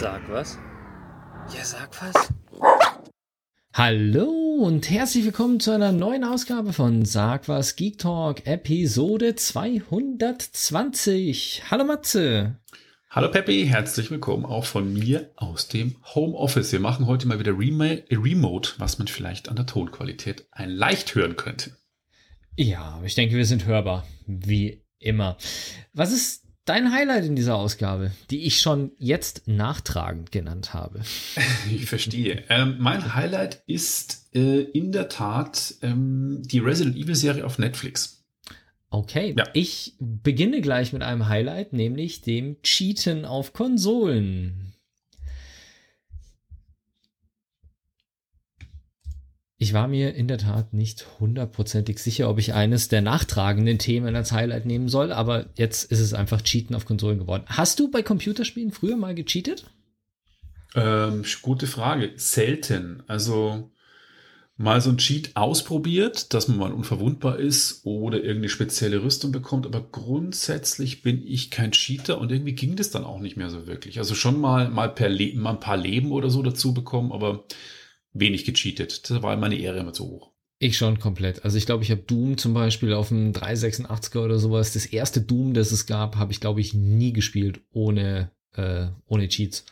Sag was? Ja, sag was. Hallo und herzlich willkommen zu einer neuen Ausgabe von Sag was Geek Talk Episode 220. Hallo Matze. Hallo Peppi, herzlich willkommen auch von mir aus dem Homeoffice. Wir machen heute mal wieder Rema Remote, was man vielleicht an der Tonqualität ein leicht hören könnte. Ja, ich denke, wir sind hörbar, wie immer. Was ist dein Highlight in dieser Ausgabe, die ich schon jetzt nachtragend genannt habe? Ich verstehe. Ähm, mein Highlight ist äh, in der Tat ähm, die Resident Evil Serie auf Netflix. Okay, ja. ich beginne gleich mit einem Highlight, nämlich dem Cheaten auf Konsolen. Ich war mir in der Tat nicht hundertprozentig sicher, ob ich eines der nachtragenden Themen als Highlight nehmen soll, aber jetzt ist es einfach Cheaten auf Konsolen geworden. Hast du bei Computerspielen früher mal gecheatet? Ähm, gute Frage. Selten. Also mal so ein Cheat ausprobiert, dass man mal unverwundbar ist oder irgendeine spezielle Rüstung bekommt, aber grundsätzlich bin ich kein Cheater und irgendwie ging das dann auch nicht mehr so wirklich. Also schon mal mal per Le mal ein paar Leben oder so dazu bekommen, aber wenig gecheatet. Da war meine Ehre immer zu hoch. Ich schon komplett. Also ich glaube, ich habe Doom zum Beispiel auf dem 386er oder sowas. Das erste Doom, das es gab, habe ich glaube ich nie gespielt ohne äh, ohne Cheats.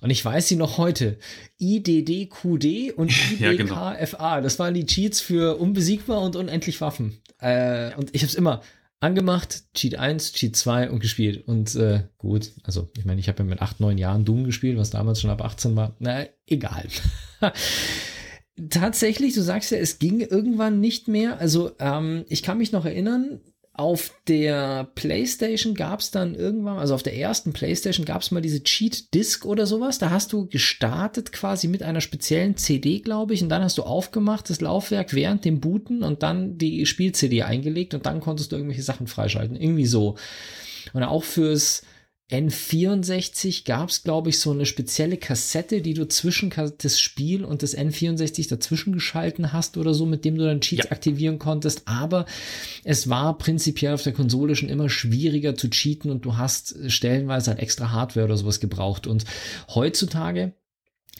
Und ich weiß sie noch heute. IDDQD und IDKFA. Ja, genau. Das waren die Cheats für unbesiegbar und unendlich Waffen. Äh, und ich habe es immer angemacht, Cheat 1, Cheat 2 und gespielt. Und äh, gut, also ich meine, ich habe ja mit 8, 9 Jahren Doom gespielt, was damals schon ab 18 war. Na, egal. Tatsächlich, du sagst ja, es ging irgendwann nicht mehr. Also ähm, ich kann mich noch erinnern, auf der PlayStation gab es dann irgendwann, also auf der ersten PlayStation gab es mal diese Cheat Disc oder sowas. Da hast du gestartet quasi mit einer speziellen CD, glaube ich, und dann hast du aufgemacht das Laufwerk während dem Booten und dann die Spiel-CD eingelegt und dann konntest du irgendwelche Sachen freischalten. Irgendwie so. Und auch fürs N64 gab es, glaube ich, so eine spezielle Kassette, die du zwischen das Spiel und das N64 dazwischen geschalten hast oder so, mit dem du dann Cheats ja. aktivieren konntest. Aber es war prinzipiell auf der Konsole schon immer schwieriger zu cheaten und du hast stellenweise halt extra Hardware oder sowas gebraucht. Und heutzutage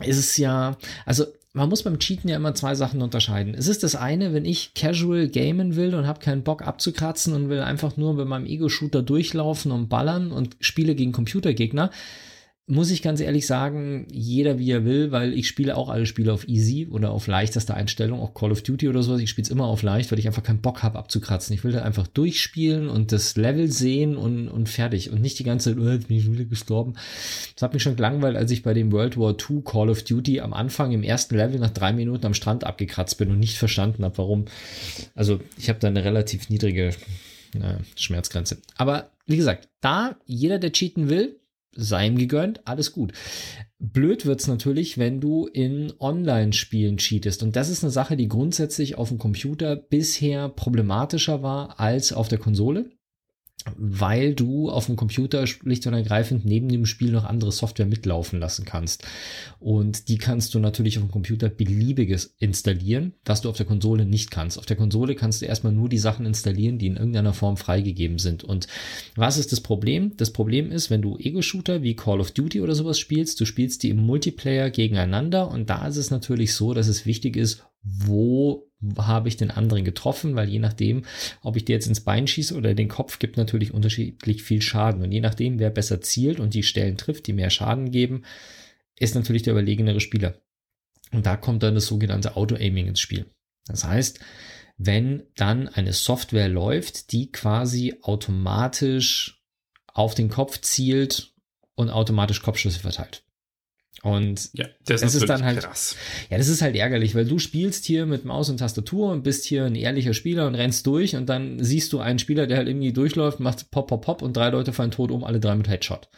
ist es ja, also man muss beim Cheaten ja immer zwei Sachen unterscheiden. Es ist das eine, wenn ich casual gamen will und habe keinen Bock abzukratzen und will einfach nur bei meinem Ego-Shooter durchlaufen und ballern und spiele gegen Computergegner, muss ich ganz ehrlich sagen, jeder wie er will, weil ich spiele auch alle Spiele auf easy oder auf leichteste Einstellung, auch Call of Duty oder sowas. Ich spiele es immer auf leicht, weil ich einfach keinen Bock habe abzukratzen. Ich will da einfach durchspielen und das Level sehen und, und fertig und nicht die ganze Zeit, oh, jetzt bin ich wieder gestorben. Das hat mich schon gelangweilt, als ich bei dem World War II Call of Duty am Anfang im ersten Level nach drei Minuten am Strand abgekratzt bin und nicht verstanden habe, warum. Also ich habe da eine relativ niedrige äh, Schmerzgrenze. Aber wie gesagt, da jeder, der cheaten will, sei ihm gegönnt, alles gut. Blöd wird's natürlich, wenn du in Online-Spielen cheatest. Und das ist eine Sache, die grundsätzlich auf dem Computer bisher problematischer war als auf der Konsole weil du auf dem Computer schlicht und ergreifend neben dem Spiel noch andere Software mitlaufen lassen kannst. Und die kannst du natürlich auf dem Computer beliebiges installieren, was du auf der Konsole nicht kannst. Auf der Konsole kannst du erstmal nur die Sachen installieren, die in irgendeiner Form freigegeben sind. Und was ist das Problem? Das Problem ist, wenn du Ego-Shooter wie Call of Duty oder sowas spielst, du spielst die im Multiplayer gegeneinander und da ist es natürlich so, dass es wichtig ist, wo habe ich den anderen getroffen, weil je nachdem, ob ich dir jetzt ins Bein schieße oder den Kopf, gibt natürlich unterschiedlich viel Schaden. Und je nachdem, wer besser zielt und die Stellen trifft, die mehr Schaden geben, ist natürlich der überlegenere Spieler. Und da kommt dann das sogenannte Auto-Aiming ins Spiel. Das heißt, wenn dann eine Software läuft, die quasi automatisch auf den Kopf zielt und automatisch Kopfschüsse verteilt. Und ja, das ist, ist dann halt krass. Ja, das ist halt ärgerlich, weil du spielst hier mit Maus und Tastatur und bist hier ein ehrlicher Spieler und rennst durch und dann siehst du einen Spieler, der halt irgendwie durchläuft, macht pop pop pop und drei Leute fallen tot um, alle drei mit Headshot.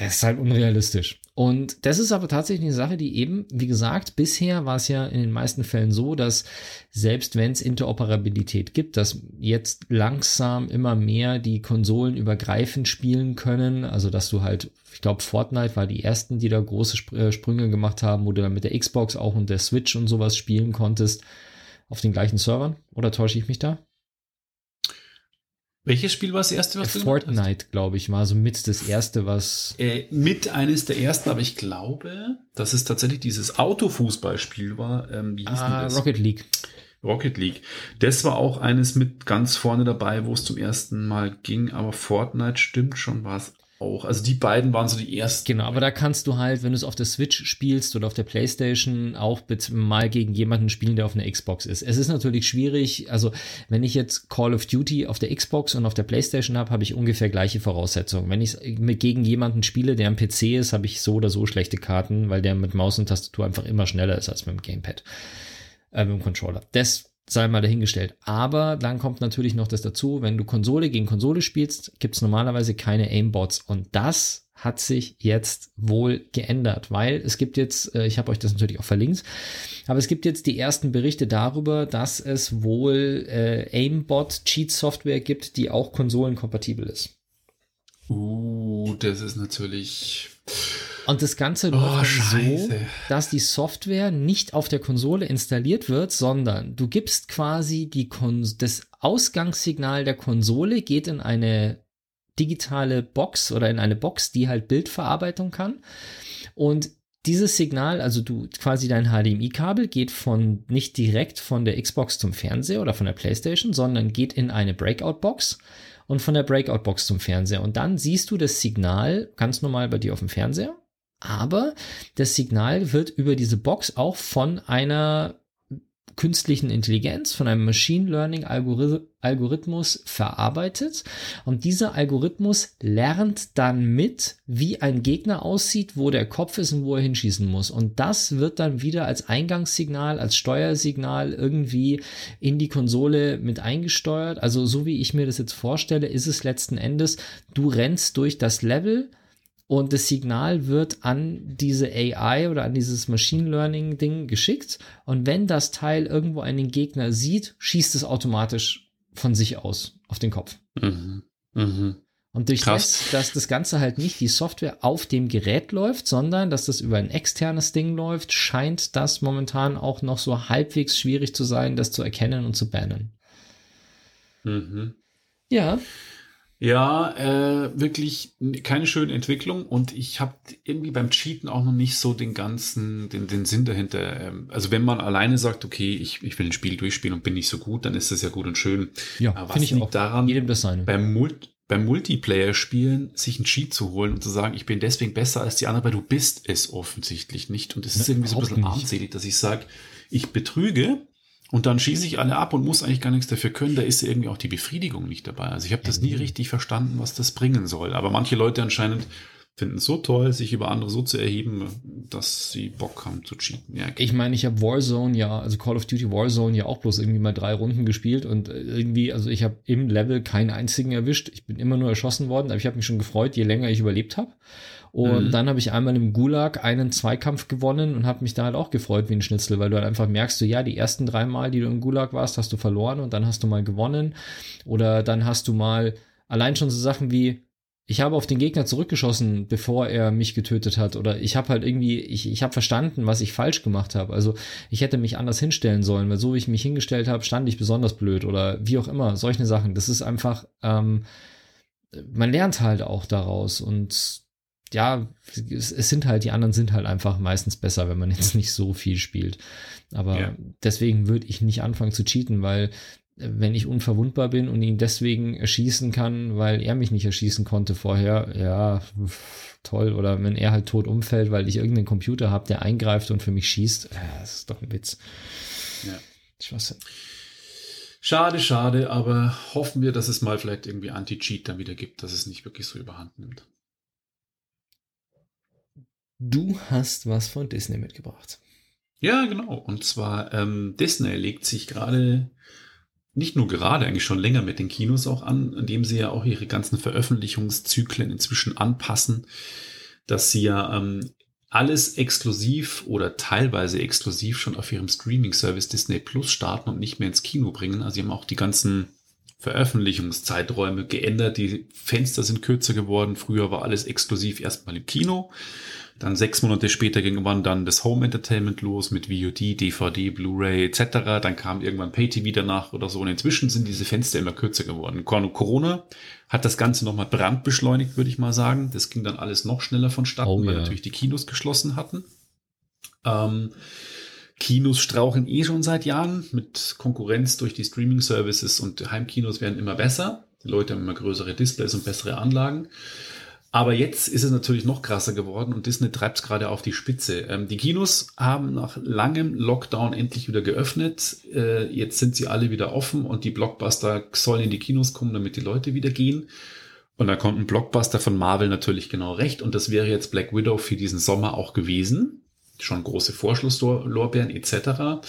Das ist halt unrealistisch. Und das ist aber tatsächlich eine Sache, die eben, wie gesagt, bisher war es ja in den meisten Fällen so, dass selbst wenn es Interoperabilität gibt, dass jetzt langsam immer mehr die Konsolen übergreifend spielen können. Also dass du halt, ich glaube, Fortnite war die ersten, die da große äh, Sprünge gemacht haben, wo du dann mit der Xbox auch und der Switch und sowas spielen konntest auf den gleichen Servern. Oder täusche ich mich da? Welches Spiel war das erste, was du Fortnite, glaube ich, war so mit das erste, was. Äh, mit eines der ersten, aber ich glaube, dass es tatsächlich dieses Autofußballspiel war. Ähm, wie hieß ah, das? Rocket League. Rocket League. Das war auch eines mit ganz vorne dabei, wo es zum ersten Mal ging, aber Fortnite stimmt schon, war es auch. Also die beiden waren so die ersten. Genau, aber da kannst du halt, wenn du es auf der Switch spielst oder auf der Playstation, auch mal gegen jemanden spielen, der auf einer Xbox ist. Es ist natürlich schwierig, also wenn ich jetzt Call of Duty auf der Xbox und auf der Playstation habe, habe ich ungefähr gleiche Voraussetzungen. Wenn ich gegen jemanden spiele, der am PC ist, habe ich so oder so schlechte Karten, weil der mit Maus und Tastatur einfach immer schneller ist als mit dem Gamepad, äh, mit dem Controller. Das sei mal dahingestellt. Aber dann kommt natürlich noch das dazu, wenn du Konsole gegen Konsole spielst, gibt es normalerweise keine Aimbots. Und das hat sich jetzt wohl geändert, weil es gibt jetzt, äh, ich habe euch das natürlich auch verlinkt, aber es gibt jetzt die ersten Berichte darüber, dass es wohl äh, Aimbot Cheat Software gibt, die auch konsolenkompatibel ist. Uh, das ist natürlich und das Ganze oh, läuft so, dass die Software nicht auf der Konsole installiert wird, sondern du gibst quasi die Kon das Ausgangssignal der Konsole geht in eine digitale Box oder in eine Box, die halt Bildverarbeitung kann. Und dieses Signal, also du quasi dein HDMI-Kabel geht von nicht direkt von der Xbox zum Fernseher oder von der PlayStation, sondern geht in eine Breakout-Box und von der Breakout-Box zum Fernseher. Und dann siehst du das Signal ganz normal bei dir auf dem Fernseher aber das Signal wird über diese Box auch von einer künstlichen Intelligenz, von einem Machine Learning Algorithmus verarbeitet. Und dieser Algorithmus lernt dann mit, wie ein Gegner aussieht, wo der Kopf ist und wo er hinschießen muss. Und das wird dann wieder als Eingangssignal, als Steuersignal irgendwie in die Konsole mit eingesteuert. Also so wie ich mir das jetzt vorstelle, ist es letzten Endes, du rennst durch das Level, und das Signal wird an diese AI oder an dieses Machine Learning Ding geschickt und wenn das Teil irgendwo einen Gegner sieht, schießt es automatisch von sich aus auf den Kopf. Mhm. Mhm. Und durch das, dass das Ganze halt nicht die Software auf dem Gerät läuft, sondern dass das über ein externes Ding läuft, scheint das momentan auch noch so halbwegs schwierig zu sein, das zu erkennen und zu bannen. Mhm. Ja. Ja, äh, wirklich keine schöne Entwicklung und ich habe irgendwie beim Cheaten auch noch nicht so den ganzen, den, den Sinn dahinter. Ähm, also wenn man alleine sagt, okay, ich, ich will ein Spiel durchspielen und bin nicht so gut, dann ist das ja gut und schön. Ja, Aber was ich liegt auch. daran, jedem das seine. beim, Mul beim Multiplayer-Spielen sich einen Cheat zu holen und zu sagen, ich bin deswegen besser als die anderen, weil du bist es offensichtlich nicht. Und es ist irgendwie so ein bisschen armselig, dass ich sage, ich betrüge, und dann schieße ich alle ab und muss eigentlich gar nichts dafür können. Da ist irgendwie auch die Befriedigung nicht dabei. Also ich habe das nie richtig verstanden, was das bringen soll. Aber manche Leute anscheinend finden es so toll, sich über andere so zu erheben, dass sie Bock haben zu cheaten. Ja, ich meine, ich habe Warzone ja, also Call of Duty Warzone ja auch bloß irgendwie mal drei Runden gespielt und irgendwie, also ich habe im Level keinen einzigen erwischt. Ich bin immer nur erschossen worden, aber ich habe mich schon gefreut, je länger ich überlebt habe. Und mhm. dann habe ich einmal im Gulag einen Zweikampf gewonnen und habe mich da halt auch gefreut wie ein Schnitzel, weil du halt einfach merkst, so ja, die ersten drei Mal, die du im Gulag warst, hast du verloren und dann hast du mal gewonnen. Oder dann hast du mal allein schon so Sachen wie, ich habe auf den Gegner zurückgeschossen, bevor er mich getötet hat. Oder ich habe halt irgendwie, ich, ich habe verstanden, was ich falsch gemacht habe. Also ich hätte mich anders hinstellen sollen, weil so wie ich mich hingestellt habe, stand ich besonders blöd oder wie auch immer. Solche Sachen. Das ist einfach, ähm, man lernt halt auch daraus und ja, es, es, sind halt, die anderen sind halt einfach meistens besser, wenn man jetzt nicht so viel spielt. Aber ja. deswegen würde ich nicht anfangen zu cheaten, weil äh, wenn ich unverwundbar bin und ihn deswegen erschießen kann, weil er mich nicht erschießen konnte vorher, ja, toll. Oder wenn er halt tot umfällt, weil ich irgendeinen Computer habe, der eingreift und für mich schießt, äh, das ist doch ein Witz. Ja. Schwachsinn. Schade, schade, aber hoffen wir, dass es mal vielleicht irgendwie Anti-Cheat dann wieder gibt, dass es nicht wirklich so überhand nimmt. Du hast was von Disney mitgebracht. Ja, genau. Und zwar ähm, Disney legt sich gerade, nicht nur gerade, eigentlich schon länger mit den Kinos auch an, indem sie ja auch ihre ganzen Veröffentlichungszyklen inzwischen anpassen, dass sie ja ähm, alles exklusiv oder teilweise exklusiv schon auf ihrem Streaming-Service Disney Plus starten und nicht mehr ins Kino bringen. Also sie haben auch die ganzen Veröffentlichungszeiträume geändert. Die Fenster sind kürzer geworden. Früher war alles exklusiv erstmal im Kino. Dann sechs Monate später ging irgendwann dann das Home Entertainment los mit VOD, DVD, Blu-ray etc. Dann kam irgendwann Pay-TV danach oder so. Und inzwischen sind diese Fenster immer kürzer geworden. Corona hat das Ganze nochmal brandbeschleunigt, würde ich mal sagen. Das ging dann alles noch schneller vonstatten, oh, weil ja. natürlich die Kinos geschlossen hatten. Ähm, Kinos strauchen eh schon seit Jahren mit Konkurrenz durch die Streaming-Services und Heimkinos werden immer besser. Die Leute haben immer größere Displays und bessere Anlagen. Aber jetzt ist es natürlich noch krasser geworden und Disney treibt es gerade auf die Spitze. Ähm, die Kinos haben nach langem Lockdown endlich wieder geöffnet. Äh, jetzt sind sie alle wieder offen und die Blockbuster sollen in die Kinos kommen, damit die Leute wieder gehen. Und da kommt ein Blockbuster von Marvel natürlich genau recht. Und das wäre jetzt Black Widow für diesen Sommer auch gewesen. Schon große Vorschlusslorbeeren etc.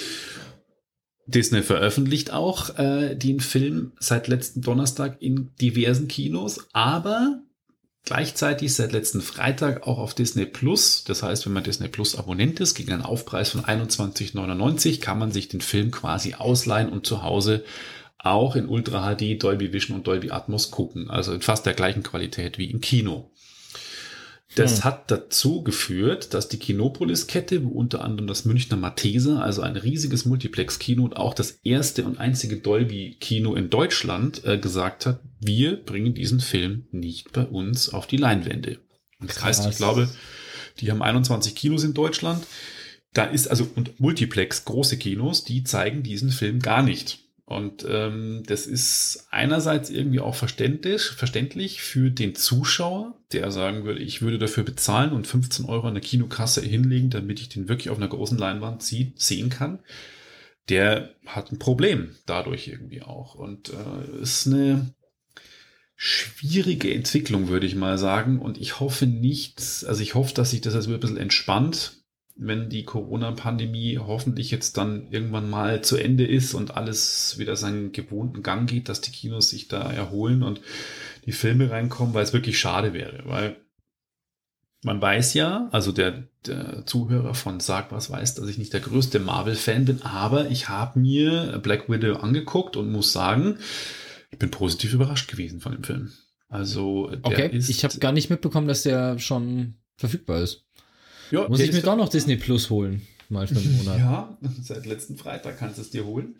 Disney veröffentlicht auch äh, den Film seit letzten Donnerstag in diversen Kinos, aber Gleichzeitig seit letzten Freitag auch auf Disney Plus. Das heißt, wenn man Disney Plus Abonnent ist, gegen einen Aufpreis von 21,99 kann man sich den Film quasi ausleihen und zu Hause auch in Ultra HD, Dolby Vision und Dolby Atmos gucken. Also in fast der gleichen Qualität wie im Kino. Das hm. hat dazu geführt, dass die Kinopolis-Kette, wo unter anderem das Münchner Mathese, also ein riesiges Multiplex-Kino und auch das erste und einzige Dolby-Kino in Deutschland, äh, gesagt hat, wir bringen diesen Film nicht bei uns auf die Leinwände. Und das heißt, ich glaube, die haben 21 Kinos in Deutschland. Da ist also, und Multiplex, große Kinos, die zeigen diesen Film gar nicht. Und ähm, das ist einerseits irgendwie auch verständlich, verständlich für den Zuschauer, der sagen würde, ich würde dafür bezahlen und 15 Euro an der Kinokasse hinlegen, damit ich den wirklich auf einer großen Leinwand sie sehen kann. Der hat ein Problem dadurch irgendwie auch. Und äh, ist eine schwierige Entwicklung, würde ich mal sagen. Und ich hoffe nicht, also ich hoffe, dass sich das jetzt ein bisschen entspannt wenn die Corona-Pandemie hoffentlich jetzt dann irgendwann mal zu Ende ist und alles wieder seinen gewohnten Gang geht, dass die Kinos sich da erholen und die Filme reinkommen, weil es wirklich schade wäre, weil man weiß ja, also der, der Zuhörer von Sag was weiß, dass ich nicht der größte Marvel-Fan bin, aber ich habe mir Black Widow angeguckt und muss sagen, ich bin positiv überrascht gewesen von dem Film. Also der okay, ist, ich habe gar nicht mitbekommen, dass der schon verfügbar ist. Ja, Muss ich mir doch noch Disney Plus holen. Mal für einen Monat. Ja, seit letzten Freitag kannst du es dir holen.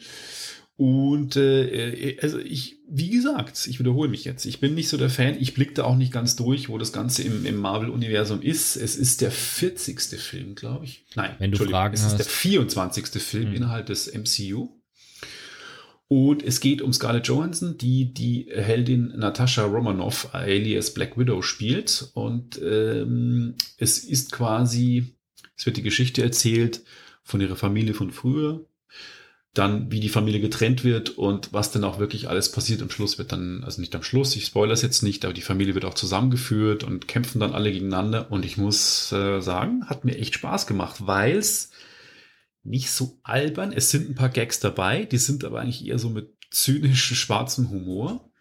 Und äh, also ich, wie gesagt, ich wiederhole mich jetzt. Ich bin nicht so der Fan. Ich blicke da auch nicht ganz durch, wo das Ganze im, im Marvel-Universum ist. Es ist der 40. Film, glaube ich. Nein, Wenn du Fragen es hast. ist der 24. Film hm. innerhalb des MCU. Und es geht um Scarlett Johansson, die die Heldin Natascha Romanoff alias Black Widow spielt. Und ähm, es ist quasi, es wird die Geschichte erzählt von ihrer Familie von früher, dann wie die Familie getrennt wird und was dann auch wirklich alles passiert. Am Schluss wird dann, also nicht am Schluss, ich spoilere es jetzt nicht, aber die Familie wird auch zusammengeführt und kämpfen dann alle gegeneinander. Und ich muss äh, sagen, hat mir echt Spaß gemacht, weil es nicht so albern. Es sind ein paar Gags dabei, die sind aber eigentlich eher so mit zynischem, schwarzem Humor.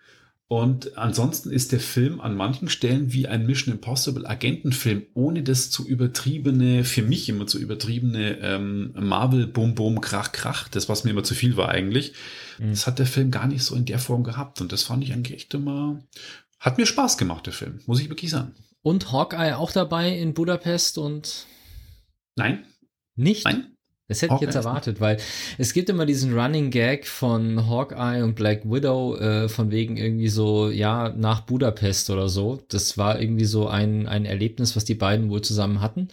Und ansonsten ist der Film an manchen Stellen wie ein Mission Impossible Agentenfilm, ohne das zu übertriebene, für mich immer zu übertriebene ähm, Marvel Bum Bum Krach Krach, das was mir immer zu viel war eigentlich. Mhm. Das hat der Film gar nicht so in der Form gehabt und das fand ich eigentlich echt immer, hat mir Spaß gemacht, der Film, muss ich wirklich sagen. Und Hawkeye auch dabei in Budapest und? Nein. Nicht? Nein. Das hätte Hawkeye ich jetzt erwartet, weil es gibt immer diesen Running Gag von Hawkeye und Black Widow, äh, von wegen irgendwie so, ja, nach Budapest oder so. Das war irgendwie so ein, ein Erlebnis, was die beiden wohl zusammen hatten.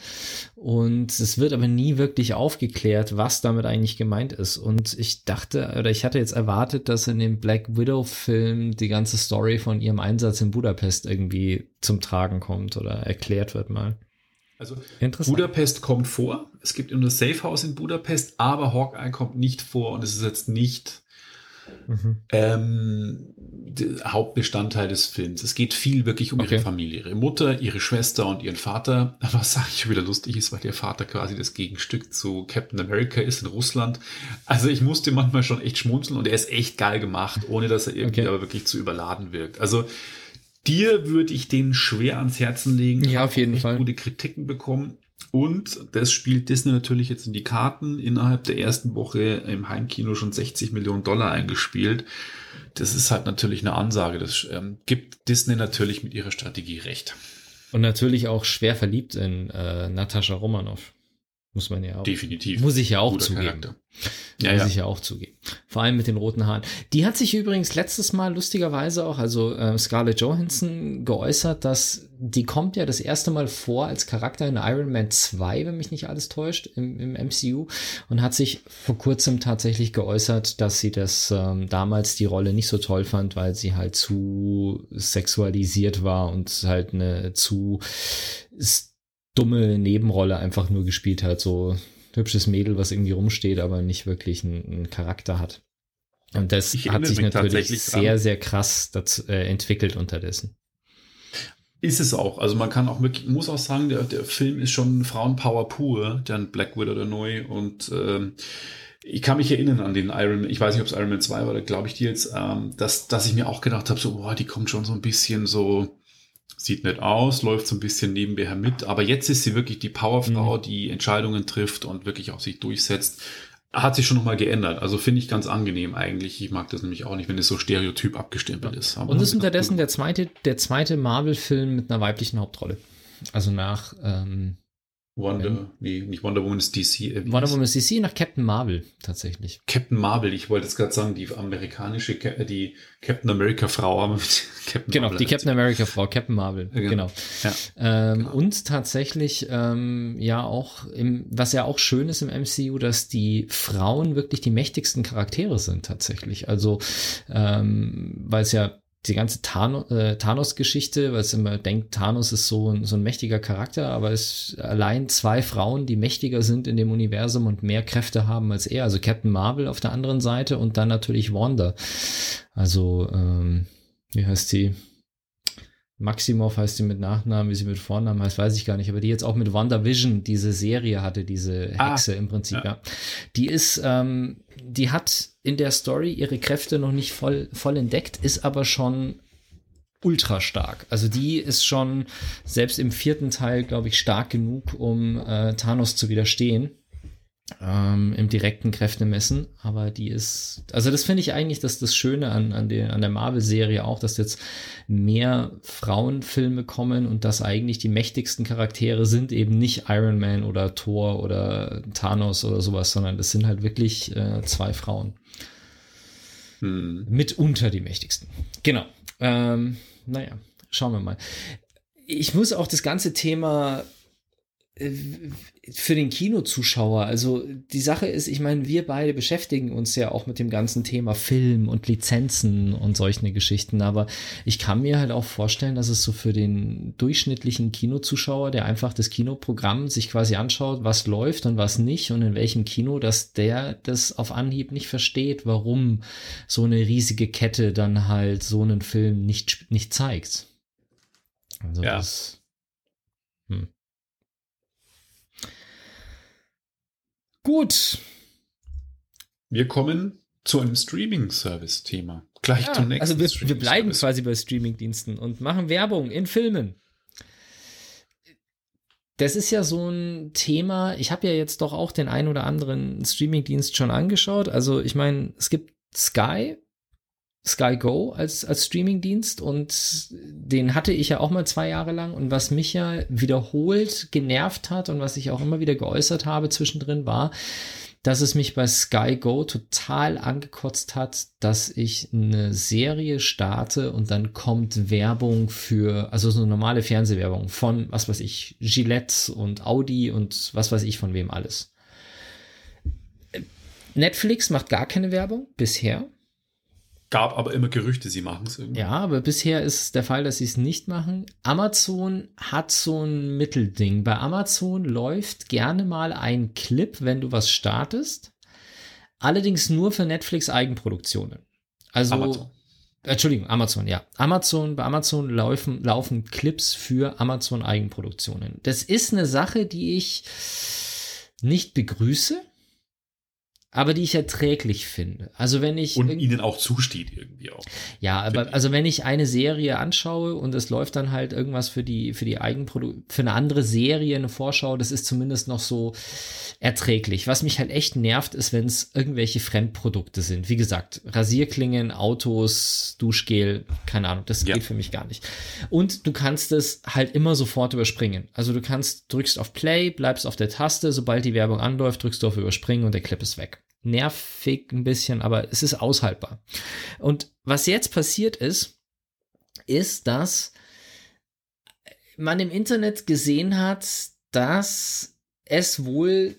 Und es wird aber nie wirklich aufgeklärt, was damit eigentlich gemeint ist. Und ich dachte, oder ich hatte jetzt erwartet, dass in dem Black Widow-Film die ganze Story von ihrem Einsatz in Budapest irgendwie zum Tragen kommt oder erklärt wird mal. Also Budapest kommt vor. Es gibt immer das Safe House in Budapest, aber Hawkeye kommt nicht vor und es ist jetzt nicht mhm. ähm, der Hauptbestandteil des Films. Es geht viel wirklich um okay. ihre Familie, ihre Mutter, ihre Schwester und ihren Vater. Was sage ich wieder lustig ist, weil ihr Vater quasi das Gegenstück zu Captain America ist in Russland. Also ich musste manchmal schon echt schmunzeln und er ist echt geil gemacht, ohne dass er irgendwie okay. aber wirklich zu überladen wirkt. Also dir würde ich den schwer ans Herzen legen. Ja, auf jeden Fall. gute Kritiken bekommen. Und das spielt Disney natürlich jetzt in die Karten. Innerhalb der ersten Woche im Heimkino schon 60 Millionen Dollar eingespielt. Das ist halt natürlich eine Ansage. Das ähm, gibt Disney natürlich mit ihrer Strategie recht. Und natürlich auch schwer verliebt in äh, Natascha Romanoff. Muss man ja auch. Definitiv. Muss ich ja auch zugeben. Charakter. Ja, muss ja. ich ja auch zugeben. Vor allem mit den roten Haaren. Die hat sich übrigens letztes Mal lustigerweise auch, also äh, Scarlett Johansson, geäußert, dass die kommt ja das erste Mal vor als Charakter in Iron Man 2, wenn mich nicht alles täuscht, im, im MCU und hat sich vor kurzem tatsächlich geäußert, dass sie das ähm, damals die Rolle nicht so toll fand, weil sie halt zu sexualisiert war und halt eine zu dumme Nebenrolle einfach nur gespielt hat, so hübsches Mädel, was irgendwie rumsteht, aber nicht wirklich einen, einen Charakter hat. Und das ich hat sich natürlich sehr, dran. sehr krass dazu, äh, entwickelt unterdessen. Ist es auch. Also man kann auch wirklich, muss auch sagen, der, der Film ist schon Frauenpower pur, dann Black Widow der neu und ähm, ich kann mich erinnern an den Iron Man, ich weiß nicht, ob es Iron Man 2 war, oder glaube ich dir jetzt, ähm, dass, dass ich mir auch gedacht habe, so, boah, die kommt schon so ein bisschen so, sieht nett aus, läuft so ein bisschen nebenher mit, aber jetzt ist sie wirklich die Powerfrau, mhm. die Entscheidungen trifft und wirklich auch sich durchsetzt. Hat sich schon nochmal geändert. Also finde ich ganz angenehm eigentlich. Ich mag das nämlich auch nicht, wenn es so stereotyp abgestempelt ja. ist. Aber und ist unterdessen der zweite, der zweite Marvel-Film mit einer weiblichen Hauptrolle. Also nach ähm, Wonder, nee, nicht Wonder Woman ist DC. Äh, Wonder Woman ist DC nach Captain Marvel tatsächlich. Captain Marvel, ich wollte jetzt gerade sagen, die amerikanische, äh, die Captain America Frau mit Captain Genau, Marvel die Captain America Frau, Captain Marvel, ja, genau. Ja, ähm, genau. Und tatsächlich, ähm, ja auch, im, was ja auch schön ist im MCU, dass die Frauen wirklich die mächtigsten Charaktere sind tatsächlich. Also, ähm, weil es ja die ganze äh, Thanos-Geschichte, weil es immer denkt, Thanos ist so ein, so ein mächtiger Charakter, aber es allein zwei Frauen, die mächtiger sind in dem Universum und mehr Kräfte haben als er. Also Captain Marvel auf der anderen Seite und dann natürlich Wanda. Also, ähm, wie heißt die? Maximov heißt sie mit Nachnamen, wie sie mit Vornamen heißt, weiß ich gar nicht, aber die jetzt auch mit WandaVision diese Serie hatte, diese ah, Hexe ah, im Prinzip, ja. ja. Die ist, ähm, die hat in der Story ihre Kräfte noch nicht voll, voll entdeckt, ist aber schon ultra stark. Also die ist schon selbst im vierten Teil, glaube ich, stark genug, um äh, Thanos zu widerstehen ähm, im direkten Kräftemessen, aber die ist, also das finde ich eigentlich, dass das Schöne an, an der, an der Marvel-Serie auch, dass jetzt mehr Frauenfilme kommen und dass eigentlich die mächtigsten Charaktere sind eben nicht Iron Man oder Thor oder Thanos oder sowas, sondern das sind halt wirklich äh, zwei Frauen. Hm. Mitunter die mächtigsten. Genau. Ähm, naja, schauen wir mal. Ich muss auch das ganze Thema für den Kinozuschauer, also die Sache ist, ich meine, wir beide beschäftigen uns ja auch mit dem ganzen Thema Film und Lizenzen und solche Geschichten, aber ich kann mir halt auch vorstellen, dass es so für den durchschnittlichen Kinozuschauer, der einfach das Kinoprogramm sich quasi anschaut, was läuft und was nicht und in welchem Kino, dass der das auf Anhieb nicht versteht, warum so eine riesige Kette dann halt so einen Film nicht, nicht zeigt. Also ja. das. Gut. Wir kommen zu einem Streaming-Service-Thema. Gleich ja, zum nächsten. Also wir, wir bleiben quasi bei Streaming-Diensten und machen Werbung in Filmen. Das ist ja so ein Thema. Ich habe ja jetzt doch auch den ein oder anderen Streaming-Dienst schon angeschaut. Also ich meine, es gibt Sky, Sky Go als, als Streaming-Dienst und den hatte ich ja auch mal zwei Jahre lang und was mich ja wiederholt genervt hat und was ich auch immer wieder geäußert habe zwischendrin war, dass es mich bei Sky Go total angekotzt hat, dass ich eine Serie starte und dann kommt Werbung für, also so normale Fernsehwerbung von, was weiß ich, Gillette und Audi und was weiß ich von wem alles. Netflix macht gar keine Werbung bisher gab aber immer Gerüchte, sie machen es irgendwie. Ja, aber bisher ist es der Fall, dass sie es nicht machen. Amazon hat so ein Mittelding. Bei Amazon läuft gerne mal ein Clip, wenn du was startest. Allerdings nur für Netflix Eigenproduktionen. Also Amazon. Entschuldigung, Amazon, ja. Amazon, bei Amazon laufen, laufen Clips für Amazon Eigenproduktionen. Das ist eine Sache, die ich nicht begrüße aber die ich erträglich finde. Also wenn ich und ihnen auch zusteht irgendwie auch. Ja, aber also wenn ich eine Serie anschaue und es läuft dann halt irgendwas für die für die Eigenprodukt für eine andere Serie eine Vorschau, das ist zumindest noch so erträglich. Was mich halt echt nervt, ist, wenn es irgendwelche Fremdprodukte sind. Wie gesagt, Rasierklingen, Autos, Duschgel, keine Ahnung, das ja. geht für mich gar nicht. Und du kannst es halt immer sofort überspringen. Also du kannst drückst auf Play, bleibst auf der Taste, sobald die Werbung anläuft, drückst du auf Überspringen und der Clip ist weg nervig ein bisschen, aber es ist aushaltbar. Und was jetzt passiert ist, ist, dass man im Internet gesehen hat, dass es wohl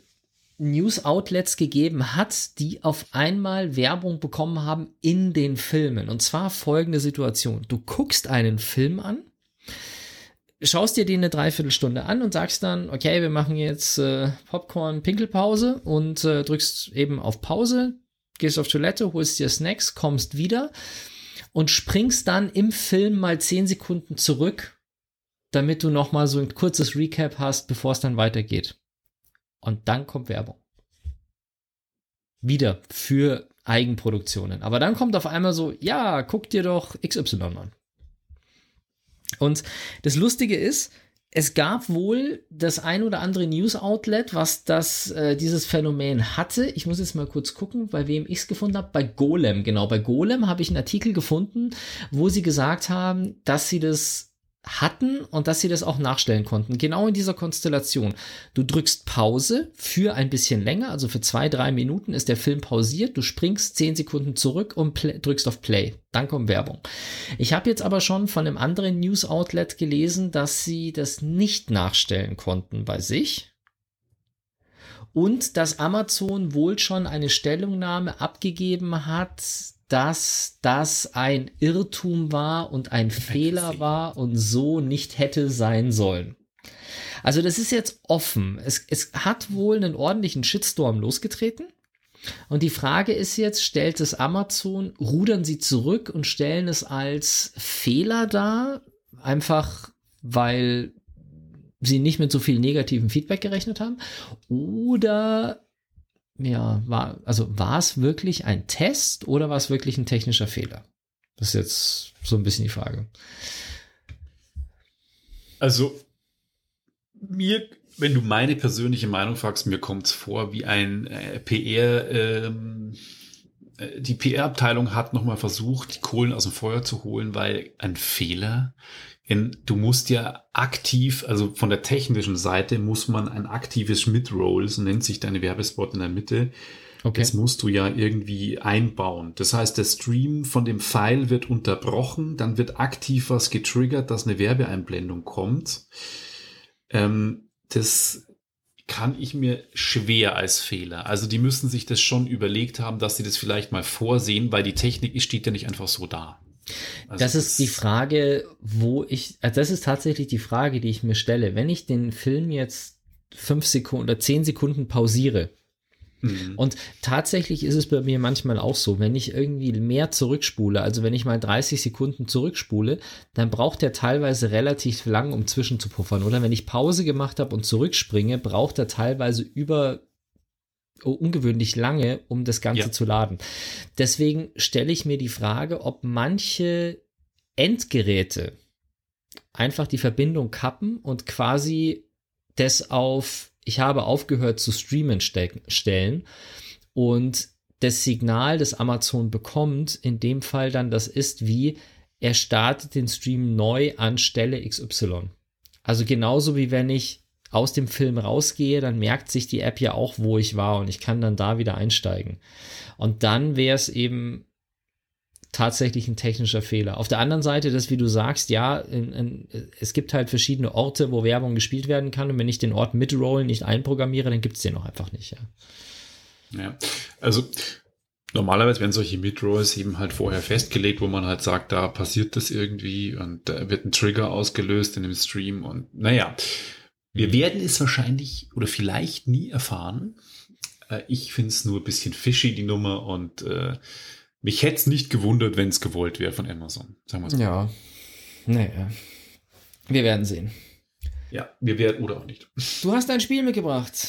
News-Outlets gegeben hat, die auf einmal Werbung bekommen haben in den Filmen. Und zwar folgende Situation. Du guckst einen Film an schaust dir den eine Dreiviertelstunde an und sagst dann, okay, wir machen jetzt äh, Popcorn-Pinkelpause und äh, drückst eben auf Pause, gehst auf Toilette, holst dir Snacks, kommst wieder und springst dann im Film mal zehn Sekunden zurück, damit du noch mal so ein kurzes Recap hast, bevor es dann weitergeht. Und dann kommt Werbung. Wieder für Eigenproduktionen. Aber dann kommt auf einmal so, ja, guck dir doch XY an. Und das Lustige ist, es gab wohl das ein oder andere News-Outlet, was das, äh, dieses Phänomen hatte. Ich muss jetzt mal kurz gucken, bei wem ich es gefunden habe. Bei Golem, genau. Bei Golem habe ich einen Artikel gefunden, wo sie gesagt haben, dass sie das hatten und dass sie das auch nachstellen konnten. Genau in dieser Konstellation. Du drückst Pause für ein bisschen länger, also für zwei, drei Minuten ist der Film pausiert. Du springst zehn Sekunden zurück und drückst auf Play. Dann kommt Werbung. Ich habe jetzt aber schon von einem anderen News Outlet gelesen, dass sie das nicht nachstellen konnten bei sich. Und dass Amazon wohl schon eine Stellungnahme abgegeben hat, dass das ein Irrtum war und ein Fehler war und so nicht hätte sein sollen. Also das ist jetzt offen. Es, es hat wohl einen ordentlichen Shitstorm losgetreten. Und die Frage ist jetzt, stellt es Amazon, rudern sie zurück und stellen es als Fehler dar, einfach weil sie nicht mit so viel negativen Feedback gerechnet haben? Oder ja, war, also war es wirklich ein Test oder war es wirklich ein technischer Fehler? Das ist jetzt so ein bisschen die Frage. Also, mir, wenn du meine persönliche Meinung fragst, mir kommt es vor wie ein äh, PR, ähm, äh, die PR-Abteilung hat nochmal versucht, die Kohlen aus dem Feuer zu holen, weil ein Fehler in, du musst ja aktiv, also von der technischen Seite muss man ein aktives Mid-Roll, so nennt sich deine Werbespot in der Mitte. Okay. Das musst du ja irgendwie einbauen. Das heißt, der Stream von dem Pfeil wird unterbrochen, dann wird aktiv was getriggert, dass eine Werbeeinblendung kommt. Ähm, das kann ich mir schwer als Fehler. Also die müssen sich das schon überlegt haben, dass sie das vielleicht mal vorsehen, weil die Technik steht ja nicht einfach so da. Also das ist die Frage, wo ich, also das ist tatsächlich die Frage, die ich mir stelle. Wenn ich den Film jetzt fünf Sekunden oder zehn Sekunden pausiere, mhm. und tatsächlich ist es bei mir manchmal auch so, wenn ich irgendwie mehr zurückspule, also wenn ich mal 30 Sekunden zurückspule, dann braucht er teilweise relativ lang, um zwischenzupuffern. Oder wenn ich Pause gemacht habe und zurückspringe, braucht er teilweise über ungewöhnlich lange, um das Ganze ja. zu laden. Deswegen stelle ich mir die Frage, ob manche Endgeräte einfach die Verbindung kappen und quasi das auf, ich habe aufgehört zu streamen stellen und das Signal, das Amazon bekommt, in dem Fall dann das ist wie, er startet den Stream neu an Stelle XY. Also genauso wie wenn ich aus dem Film rausgehe, dann merkt sich die App ja auch, wo ich war und ich kann dann da wieder einsteigen. Und dann wäre es eben tatsächlich ein technischer Fehler. Auf der anderen Seite, das wie du sagst, ja, in, in, es gibt halt verschiedene Orte, wo Werbung gespielt werden kann und wenn ich den Ort Midroll nicht einprogrammiere, dann gibt es den auch einfach nicht, ja. Ja, also normalerweise werden solche Midrolls eben halt vorher festgelegt, wo man halt sagt, da passiert das irgendwie und da wird ein Trigger ausgelöst in dem Stream und naja, wir werden es wahrscheinlich oder vielleicht nie erfahren. Äh, ich finde es nur ein bisschen fishy, die Nummer, und äh, mich hätte es nicht gewundert, wenn es gewollt wäre von Amazon. Sagen wir so. Ja. Naja. Wir werden sehen. Ja, wir werden oder auch nicht. Du hast ein Spiel mitgebracht.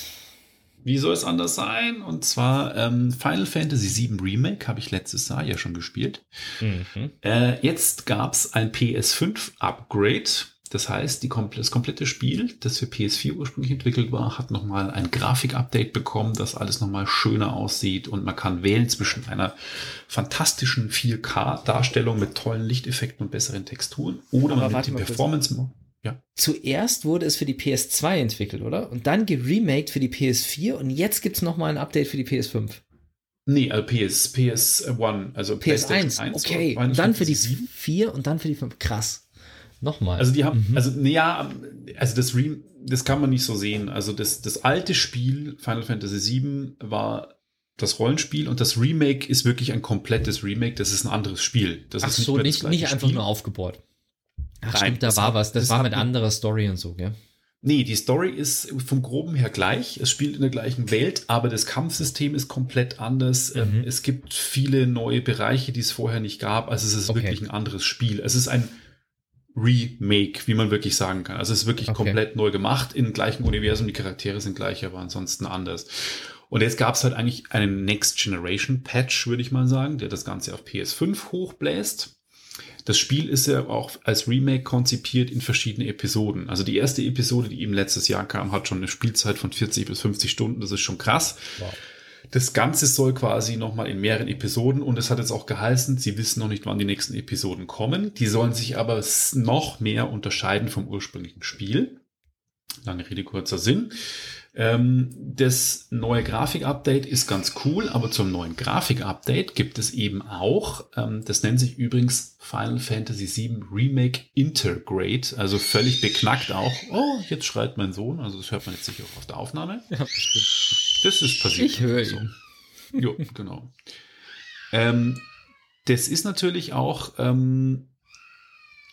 Wie soll es anders sein? Und zwar ähm, Final Fantasy VII Remake habe ich letztes Jahr ja schon gespielt. Mhm. Äh, jetzt gab es ein PS5 Upgrade. Das heißt, die, das komplette Spiel, das für PS4 ursprünglich entwickelt war, hat nochmal ein Grafik-Update bekommen, das alles nochmal schöner aussieht und man kann wählen zwischen einer fantastischen 4K-Darstellung mit tollen Lichteffekten und besseren Texturen oder Aber man nimmt Performance-Mode. Ja. Zuerst wurde es für die PS2 entwickelt, oder? Und dann geremaked für die PS4 und jetzt gibt es nochmal ein Update für die PS5. Nee, also PS, PS1, also PS1, 1, okay. Und dann für die 4 und dann für die 5. Krass. Nochmal. Also die haben, mhm. also ja, also das Re das kann man nicht so sehen. Also das, das alte Spiel Final Fantasy VII war das Rollenspiel und das Remake ist wirklich ein komplettes Remake. Das ist ein anderes Spiel. Das Ach ist so, nicht, nicht, nicht einfach nur aufgebaut. Ach Nein, stimmt, da war hat, was. Das, das war mit anderer Story und so, gell? Nee, die Story ist vom Groben her gleich. Es spielt in der gleichen Welt, aber das Kampfsystem ist komplett anders. Ähm, mhm. Es gibt viele neue Bereiche, die es vorher nicht gab. Also es ist okay. wirklich ein anderes Spiel. Es ist ein Remake, wie man wirklich sagen kann. Also es ist wirklich okay. komplett neu gemacht, im gleichen Universum. Die Charaktere sind gleich, aber ansonsten anders. Und jetzt gab es halt eigentlich einen Next Generation Patch, würde ich mal sagen, der das Ganze auf PS5 hochbläst. Das Spiel ist ja auch als Remake konzipiert in verschiedene Episoden. Also die erste Episode, die eben letztes Jahr kam, hat schon eine Spielzeit von 40 bis 50 Stunden. Das ist schon krass. Wow. Das Ganze soll quasi nochmal in mehreren Episoden und es hat jetzt auch geheißen, sie wissen noch nicht, wann die nächsten Episoden kommen. Die sollen sich aber noch mehr unterscheiden vom ursprünglichen Spiel. Lange Rede, kurzer Sinn. Ähm, das neue Grafik-Update ist ganz cool, aber zum neuen Grafik-Update gibt es eben auch, ähm, das nennt sich übrigens Final Fantasy VII Remake Intergrade, also völlig beknackt auch. Oh, jetzt schreit mein Sohn, also das hört man jetzt sicher auch auf der Aufnahme. Ja, bestimmt. Das ist passiert. Ich höre so. Jo, genau. Ähm, das ist natürlich auch ähm,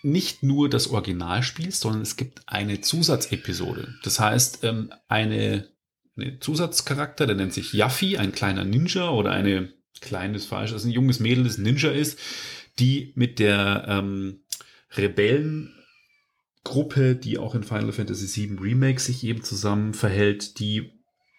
nicht nur das Originalspiel, sondern es gibt eine Zusatzepisode. Das heißt, ähm, eine, eine Zusatzcharakter, der nennt sich Yaffi, ein kleiner Ninja oder eine kleines falsch, also ein junges Mädel, das Ninja ist, die mit der ähm, Rebellengruppe, die auch in Final Fantasy VII Remake sich eben zusammen verhält, die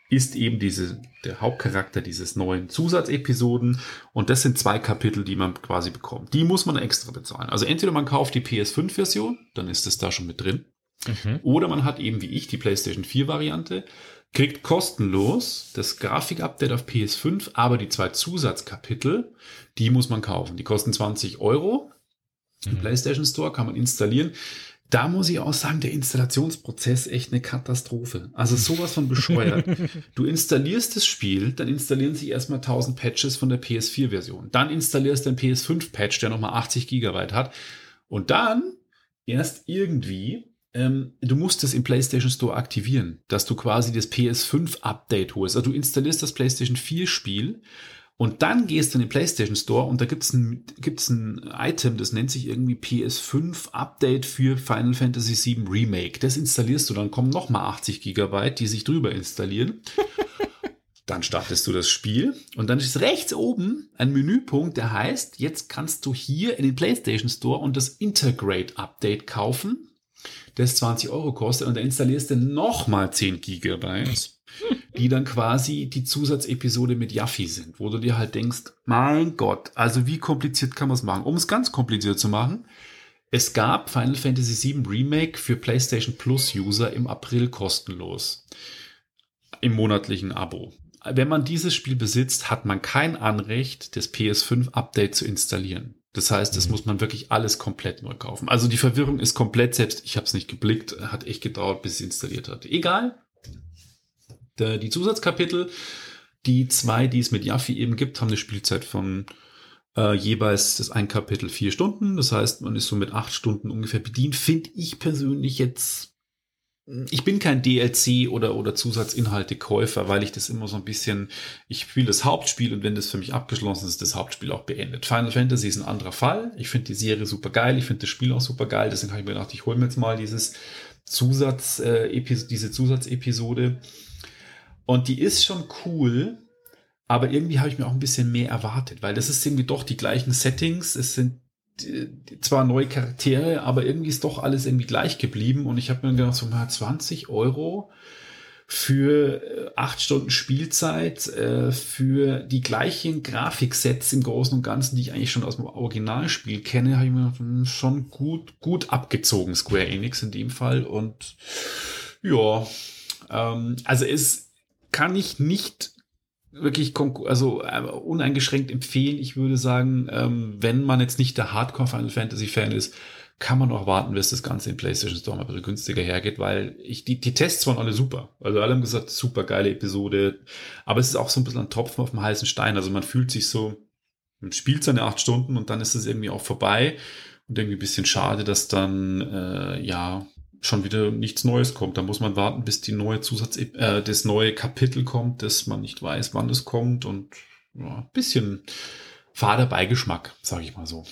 ist eben diese, der Hauptcharakter dieses neuen Zusatzepisoden. Und das sind zwei Kapitel, die man quasi bekommt. Die muss man extra bezahlen. Also entweder man kauft die PS5-Version, dann ist es da schon mit drin. Mhm. Oder man hat eben wie ich die PlayStation 4-Variante, kriegt kostenlos das Grafikupdate auf PS5, aber die zwei Zusatzkapitel, die muss man kaufen. Die kosten 20 Euro. Im mhm. PlayStation Store kann man installieren da muss ich auch sagen, der Installationsprozess echt eine Katastrophe. Also sowas von bescheuert. du installierst das Spiel, dann installieren sich erstmal 1000 Patches von der PS4-Version. Dann installierst du den PS5-Patch, der nochmal 80 Gigabyte hat. Und dann erst irgendwie, ähm, du musst es im PlayStation Store aktivieren, dass du quasi das PS5-Update holst. Also du installierst das PlayStation 4-Spiel und dann gehst du in den PlayStation Store und da gibt's ein, gibt's ein Item, das nennt sich irgendwie PS5 Update für Final Fantasy VII Remake. Das installierst du, dann kommen nochmal 80 Gigabyte, die sich drüber installieren. dann startest du das Spiel und dann ist rechts oben ein Menüpunkt, der heißt, jetzt kannst du hier in den PlayStation Store und das Integrate Update kaufen, das 20 Euro kostet und da installierst du nochmal 10 Gigabyte die dann quasi die Zusatzepisode mit Yaffi sind, wo du dir halt denkst, mein Gott, also wie kompliziert kann man es machen? Um es ganz kompliziert zu machen, es gab Final Fantasy VII Remake für PlayStation Plus User im April kostenlos. Im monatlichen Abo. Wenn man dieses Spiel besitzt, hat man kein Anrecht, das PS5 Update zu installieren. Das heißt, das mhm. muss man wirklich alles komplett neu kaufen. Also die Verwirrung ist komplett, selbst ich habe es nicht geblickt, hat echt gedauert, bis es installiert hat. Egal, die Zusatzkapitel, die zwei, die es mit Yaffi eben gibt, haben eine Spielzeit von äh, jeweils das ein Kapitel vier Stunden. Das heißt, man ist so mit acht Stunden ungefähr bedient. Finde ich persönlich jetzt ich bin kein DLC oder, oder Zusatzinhalte-Käufer, weil ich das immer so ein bisschen, ich spiele das Hauptspiel und wenn das für mich abgeschlossen ist, ist das Hauptspiel auch beendet. Final Fantasy ist ein anderer Fall. Ich finde die Serie super geil, ich finde das Spiel auch super geil, deswegen habe ich mir gedacht, ich hole mir jetzt mal dieses Zusatz, äh, diese Zusatzepisode. Und die ist schon cool, aber irgendwie habe ich mir auch ein bisschen mehr erwartet, weil das ist irgendwie doch die gleichen Settings. Es sind äh, zwar neue Charaktere, aber irgendwie ist doch alles irgendwie gleich geblieben. Und ich habe mir gedacht, so mal 20 Euro für äh, acht Stunden Spielzeit, äh, für die gleichen Grafiksets im Großen und Ganzen, die ich eigentlich schon aus dem Originalspiel kenne, habe ich mir hm, schon gut, gut abgezogen, Square Enix in dem Fall. Und ja, ähm, also es kann ich nicht wirklich also äh, uneingeschränkt empfehlen. Ich würde sagen, ähm, wenn man jetzt nicht der Hardcore Final Fantasy Fan ist, kann man auch warten, bis das Ganze im PlayStation Store mal ein bisschen günstiger hergeht, weil ich, die, die Tests waren alle super. Also alle haben gesagt, super geile Episode. Aber es ist auch so ein bisschen ein Tropfen auf dem heißen Stein. Also man fühlt sich so, man spielt seine acht Stunden und dann ist es irgendwie auch vorbei. Und irgendwie ein bisschen schade, dass dann, äh, ja, schon wieder nichts Neues kommt. Da muss man warten, bis die neue Zusatz, äh, das neue Kapitel kommt, dass man nicht weiß, wann es kommt und ja, ein bisschen fader Beigeschmack, sage ich mal so.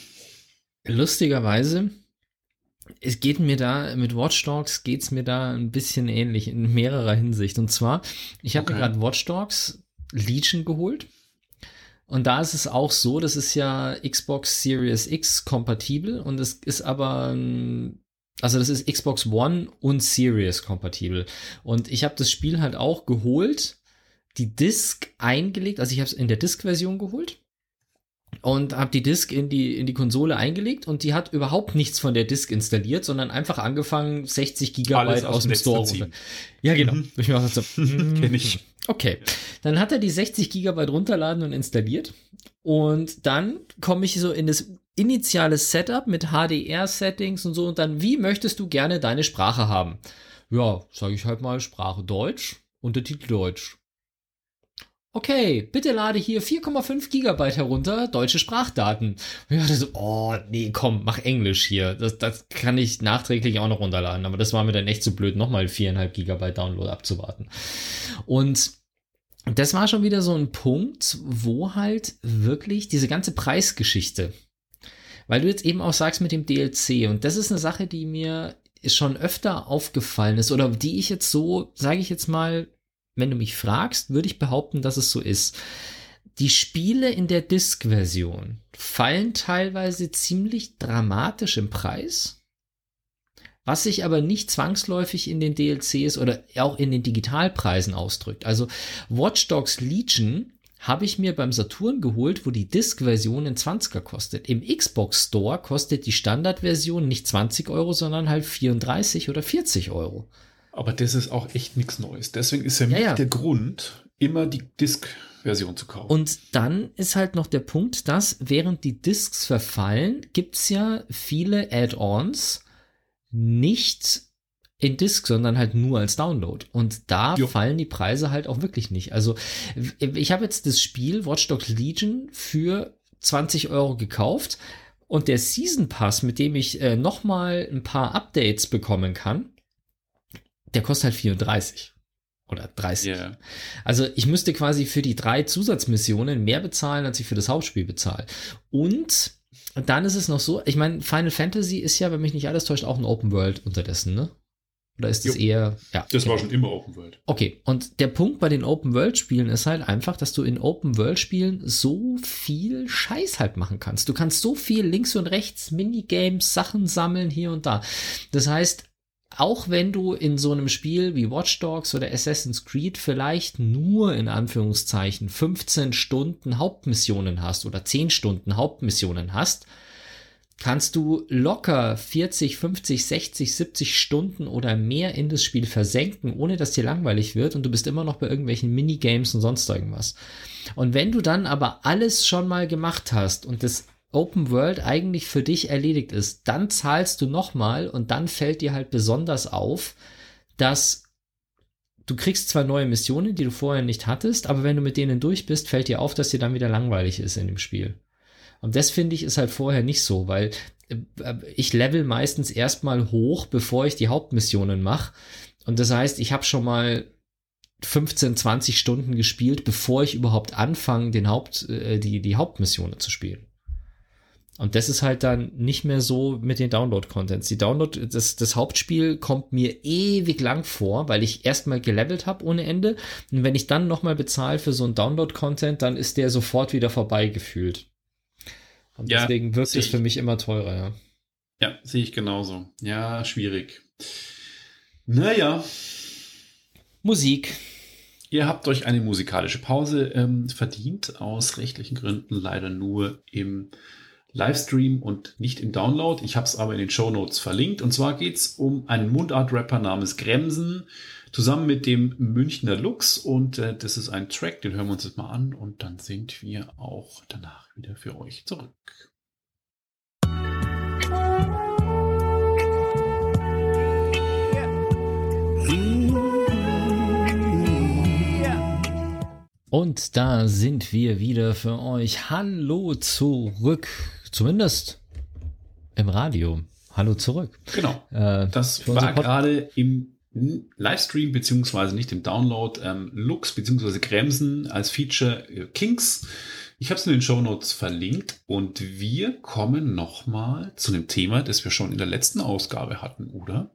Lustigerweise es geht mir da, mit Watch Dogs geht es mir da ein bisschen ähnlich in mehrerer Hinsicht. Und zwar, ich habe okay. mir gerade Watch Dogs Legion geholt. Und da ist es auch so, das ist ja Xbox Series X kompatibel und es ist aber, also das ist Xbox One und Series kompatibel. Und ich habe das Spiel halt auch geholt, die Disk eingelegt, also ich habe es in der Disk-Version geholt und habe die Disk in die, in die Konsole eingelegt und die hat überhaupt nichts von der Disk installiert, sondern einfach angefangen, 60 Gigabyte aus, aus dem Store runter. Ja, genau. Mhm. Ich so, mm, Kenn ich. Okay. Dann hat er die 60 Gigabyte runterladen und installiert. Und dann komme ich so in das initiale Setup mit HDR-Settings und so. Und dann, wie möchtest du gerne deine Sprache haben? Ja, sage ich halt mal Sprache Deutsch, Untertitel Deutsch okay, bitte lade hier 4,5 Gigabyte herunter, deutsche Sprachdaten. Dachte so, oh, nee, komm, mach Englisch hier. Das, das kann ich nachträglich auch noch runterladen. Aber das war mir dann echt zu so blöd, nochmal 4,5 Gigabyte Download abzuwarten. Und das war schon wieder so ein Punkt, wo halt wirklich diese ganze Preisgeschichte, weil du jetzt eben auch sagst mit dem DLC, und das ist eine Sache, die mir schon öfter aufgefallen ist oder die ich jetzt so, sage ich jetzt mal, wenn du mich fragst, würde ich behaupten, dass es so ist. Die Spiele in der Disk-Version fallen teilweise ziemlich dramatisch im Preis, was sich aber nicht zwangsläufig in den DLCs oder auch in den Digitalpreisen ausdrückt. Also Watch Dogs Legion habe ich mir beim Saturn geholt, wo die Disk-Version in 20er kostet. Im Xbox Store kostet die Standardversion nicht 20 Euro, sondern halt 34 oder 40 Euro. Aber das ist auch echt nichts Neues. Deswegen ist ja, ja, ja. der Grund, immer die Disk-Version zu kaufen. Und dann ist halt noch der Punkt, dass während die Disks verfallen, gibt es ja viele Add-ons nicht in Disk, sondern halt nur als Download. Und da jo. fallen die Preise halt auch wirklich nicht. Also ich habe jetzt das Spiel Watch Dogs Legion für 20 Euro gekauft und der Season Pass, mit dem ich äh, noch mal ein paar Updates bekommen kann, der kostet halt 34 oder 30. Yeah. Also ich müsste quasi für die drei Zusatzmissionen mehr bezahlen, als ich für das Hauptspiel bezahle. Und dann ist es noch so, ich meine, Final Fantasy ist ja, wenn mich nicht alles täuscht, auch ein Open World unterdessen, ne? Oder ist es eher, ja. Das war schon immer Open World. Okay. Und der Punkt bei den Open World Spielen ist halt einfach, dass du in Open World Spielen so viel Scheiß halt machen kannst. Du kannst so viel links und rechts Minigames, Sachen sammeln hier und da. Das heißt, auch wenn du in so einem Spiel wie Watch Dogs oder Assassin's Creed vielleicht nur in Anführungszeichen 15 Stunden Hauptmissionen hast oder 10 Stunden Hauptmissionen hast, kannst du locker 40, 50, 60, 70 Stunden oder mehr in das Spiel versenken, ohne dass dir langweilig wird und du bist immer noch bei irgendwelchen Minigames und sonst irgendwas. Und wenn du dann aber alles schon mal gemacht hast und das Open World eigentlich für dich erledigt ist, dann zahlst du nochmal und dann fällt dir halt besonders auf, dass du kriegst zwar neue Missionen, die du vorher nicht hattest, aber wenn du mit denen durch bist, fällt dir auf, dass dir dann wieder langweilig ist in dem Spiel. Und das finde ich ist halt vorher nicht so, weil äh, ich level meistens erstmal hoch, bevor ich die Hauptmissionen mache. Und das heißt, ich habe schon mal 15, 20 Stunden gespielt, bevor ich überhaupt anfange, den Haupt, äh, die, die Hauptmissionen zu spielen. Und das ist halt dann nicht mehr so mit den Download-Contents. Die Download, das, das Hauptspiel kommt mir ewig lang vor, weil ich erstmal gelevelt habe ohne Ende. Und wenn ich dann nochmal bezahle für so einen Download-Content, dann ist der sofort wieder vorbei gefühlt. Und ja, deswegen wirkt es für mich immer teurer, ja. Ja, sehe ich genauso. Ja, schwierig. Naja. Musik. Ihr habt euch eine musikalische Pause ähm, verdient, aus rechtlichen Gründen leider nur im Livestream und nicht im Download. Ich habe es aber in den Show Notes verlinkt. Und zwar geht es um einen Mundart-Rapper namens Gremsen, zusammen mit dem Münchner Lux. Und äh, das ist ein Track, den hören wir uns jetzt mal an. Und dann sind wir auch danach wieder für euch zurück. Und da sind wir wieder für euch. Hallo zurück. Zumindest im Radio. Hallo zurück. Genau. Äh, Das war gerade im Livestream beziehungsweise nicht im Download ähm, Lux beziehungsweise Gremsen als Feature äh, Kings. Ich habe es in den Show Notes verlinkt und wir kommen nochmal zu einem Thema, das wir schon in der letzten Ausgabe hatten, oder?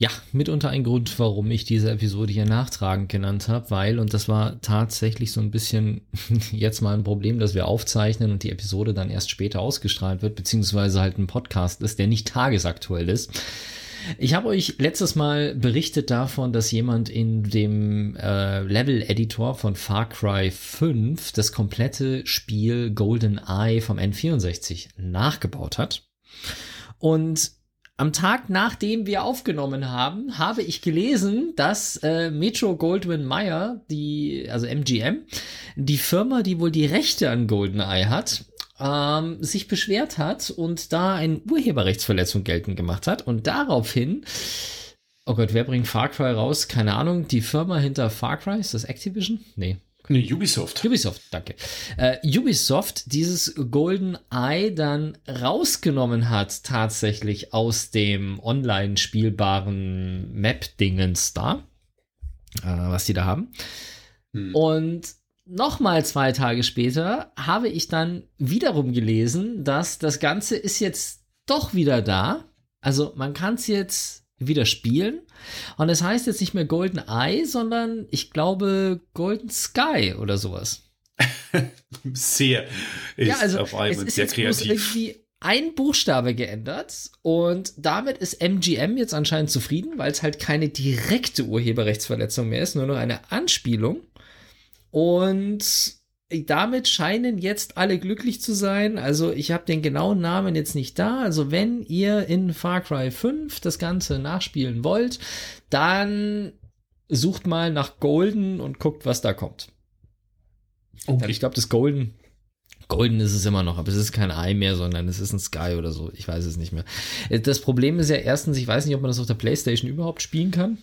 Ja, mitunter ein Grund, warum ich diese Episode hier nachtragend genannt habe, weil, und das war tatsächlich so ein bisschen jetzt mal ein Problem, dass wir aufzeichnen und die Episode dann erst später ausgestrahlt wird, beziehungsweise halt ein Podcast ist, der nicht tagesaktuell ist. Ich habe euch letztes Mal berichtet davon, dass jemand in dem äh, Level-Editor von Far Cry 5 das komplette Spiel Golden Eye vom N64 nachgebaut hat. Und am Tag, nachdem wir aufgenommen haben, habe ich gelesen, dass äh, Metro Goldwyn Mayer, die, also MGM, die Firma, die wohl die Rechte an GoldenEye hat, ähm, sich beschwert hat und da eine Urheberrechtsverletzung geltend gemacht hat. Und daraufhin, oh Gott, wer bringt Far Cry raus? Keine Ahnung, die Firma hinter Far Cry, ist das Activision? Nee, Nee, Ubisoft. Ubisoft, danke. Äh, Ubisoft dieses Golden Eye dann rausgenommen hat, tatsächlich aus dem online spielbaren Map-Dingens da, äh, was die da haben. Hm. Und nochmal zwei Tage später habe ich dann wiederum gelesen, dass das Ganze ist jetzt doch wieder da. Also man kann es jetzt wieder spielen. Und es heißt jetzt nicht mehr Golden Eye, sondern ich glaube Golden Sky oder sowas. Sehr ist ja, also dabei es und ist sehr jetzt kreativ. irgendwie ein Buchstabe geändert und damit ist MGM jetzt anscheinend zufrieden, weil es halt keine direkte Urheberrechtsverletzung mehr ist, nur noch eine Anspielung. Und damit scheinen jetzt alle glücklich zu sein. Also ich habe den genauen Namen jetzt nicht da. Also wenn ihr in Far Cry 5 das Ganze nachspielen wollt, dann sucht mal nach Golden und guckt, was da kommt. Okay. Ich glaube, das Golden, Golden ist es immer noch, aber es ist kein Eye mehr, sondern es ist ein Sky oder so. Ich weiß es nicht mehr. Äh, Das Problem ist ja erstens, ich weiß nicht, ob man das auf der Playstation überhaupt spielen kann.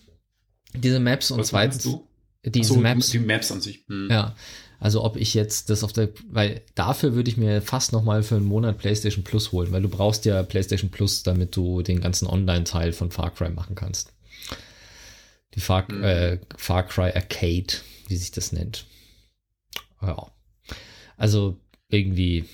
Diese Maps und Was zweitens du? Diese so, Maps. Die Maps an sich. Hm. Ja, also ob ich jetzt das auf der, weil dafür würde ich mir fast noch mal für einen Monat PlayStation Plus holen, weil du brauchst ja PlayStation Plus, damit du den ganzen Online-Teil von Far Cry machen kannst. Die Far, Mhm. äh, Far Cry Arcade, wie sich das nennt. Ja, also irgendwie,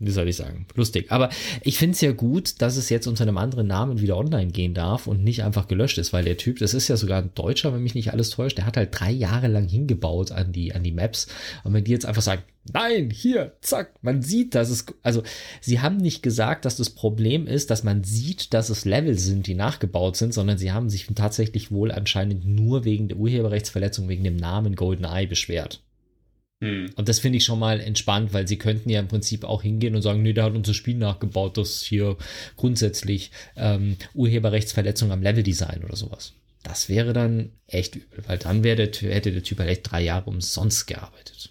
wie soll ich sagen, lustig. Aber ich finde es ja gut, dass es jetzt unter einem anderen Namen wieder online gehen darf und nicht einfach gelöscht ist, weil der Typ, das ist ja sogar ein Deutscher, wenn mich nicht alles täuscht, der hat halt drei Jahre lang hingebaut an die, an die Maps. Und wenn die jetzt einfach sagen, nein, hier, zack, man sieht, dass es, also sie haben nicht gesagt, dass das Problem ist, dass man sieht, dass es Level sind, die nachgebaut sind, sondern sie haben sich tatsächlich wohl anscheinend nur wegen der Urheberrechtsverletzung, wegen dem Namen GoldenEye beschwert. Hm. Und das finde ich schon mal entspannt, weil sie könnten ja im Prinzip auch hingehen und sagen, nee, der hat unser Spiel nachgebaut, das hier grundsätzlich ähm, Urheberrechtsverletzung am Leveldesign oder sowas. Das wäre dann echt übel, weil dann der, hätte der Typ halt echt drei Jahre umsonst gearbeitet.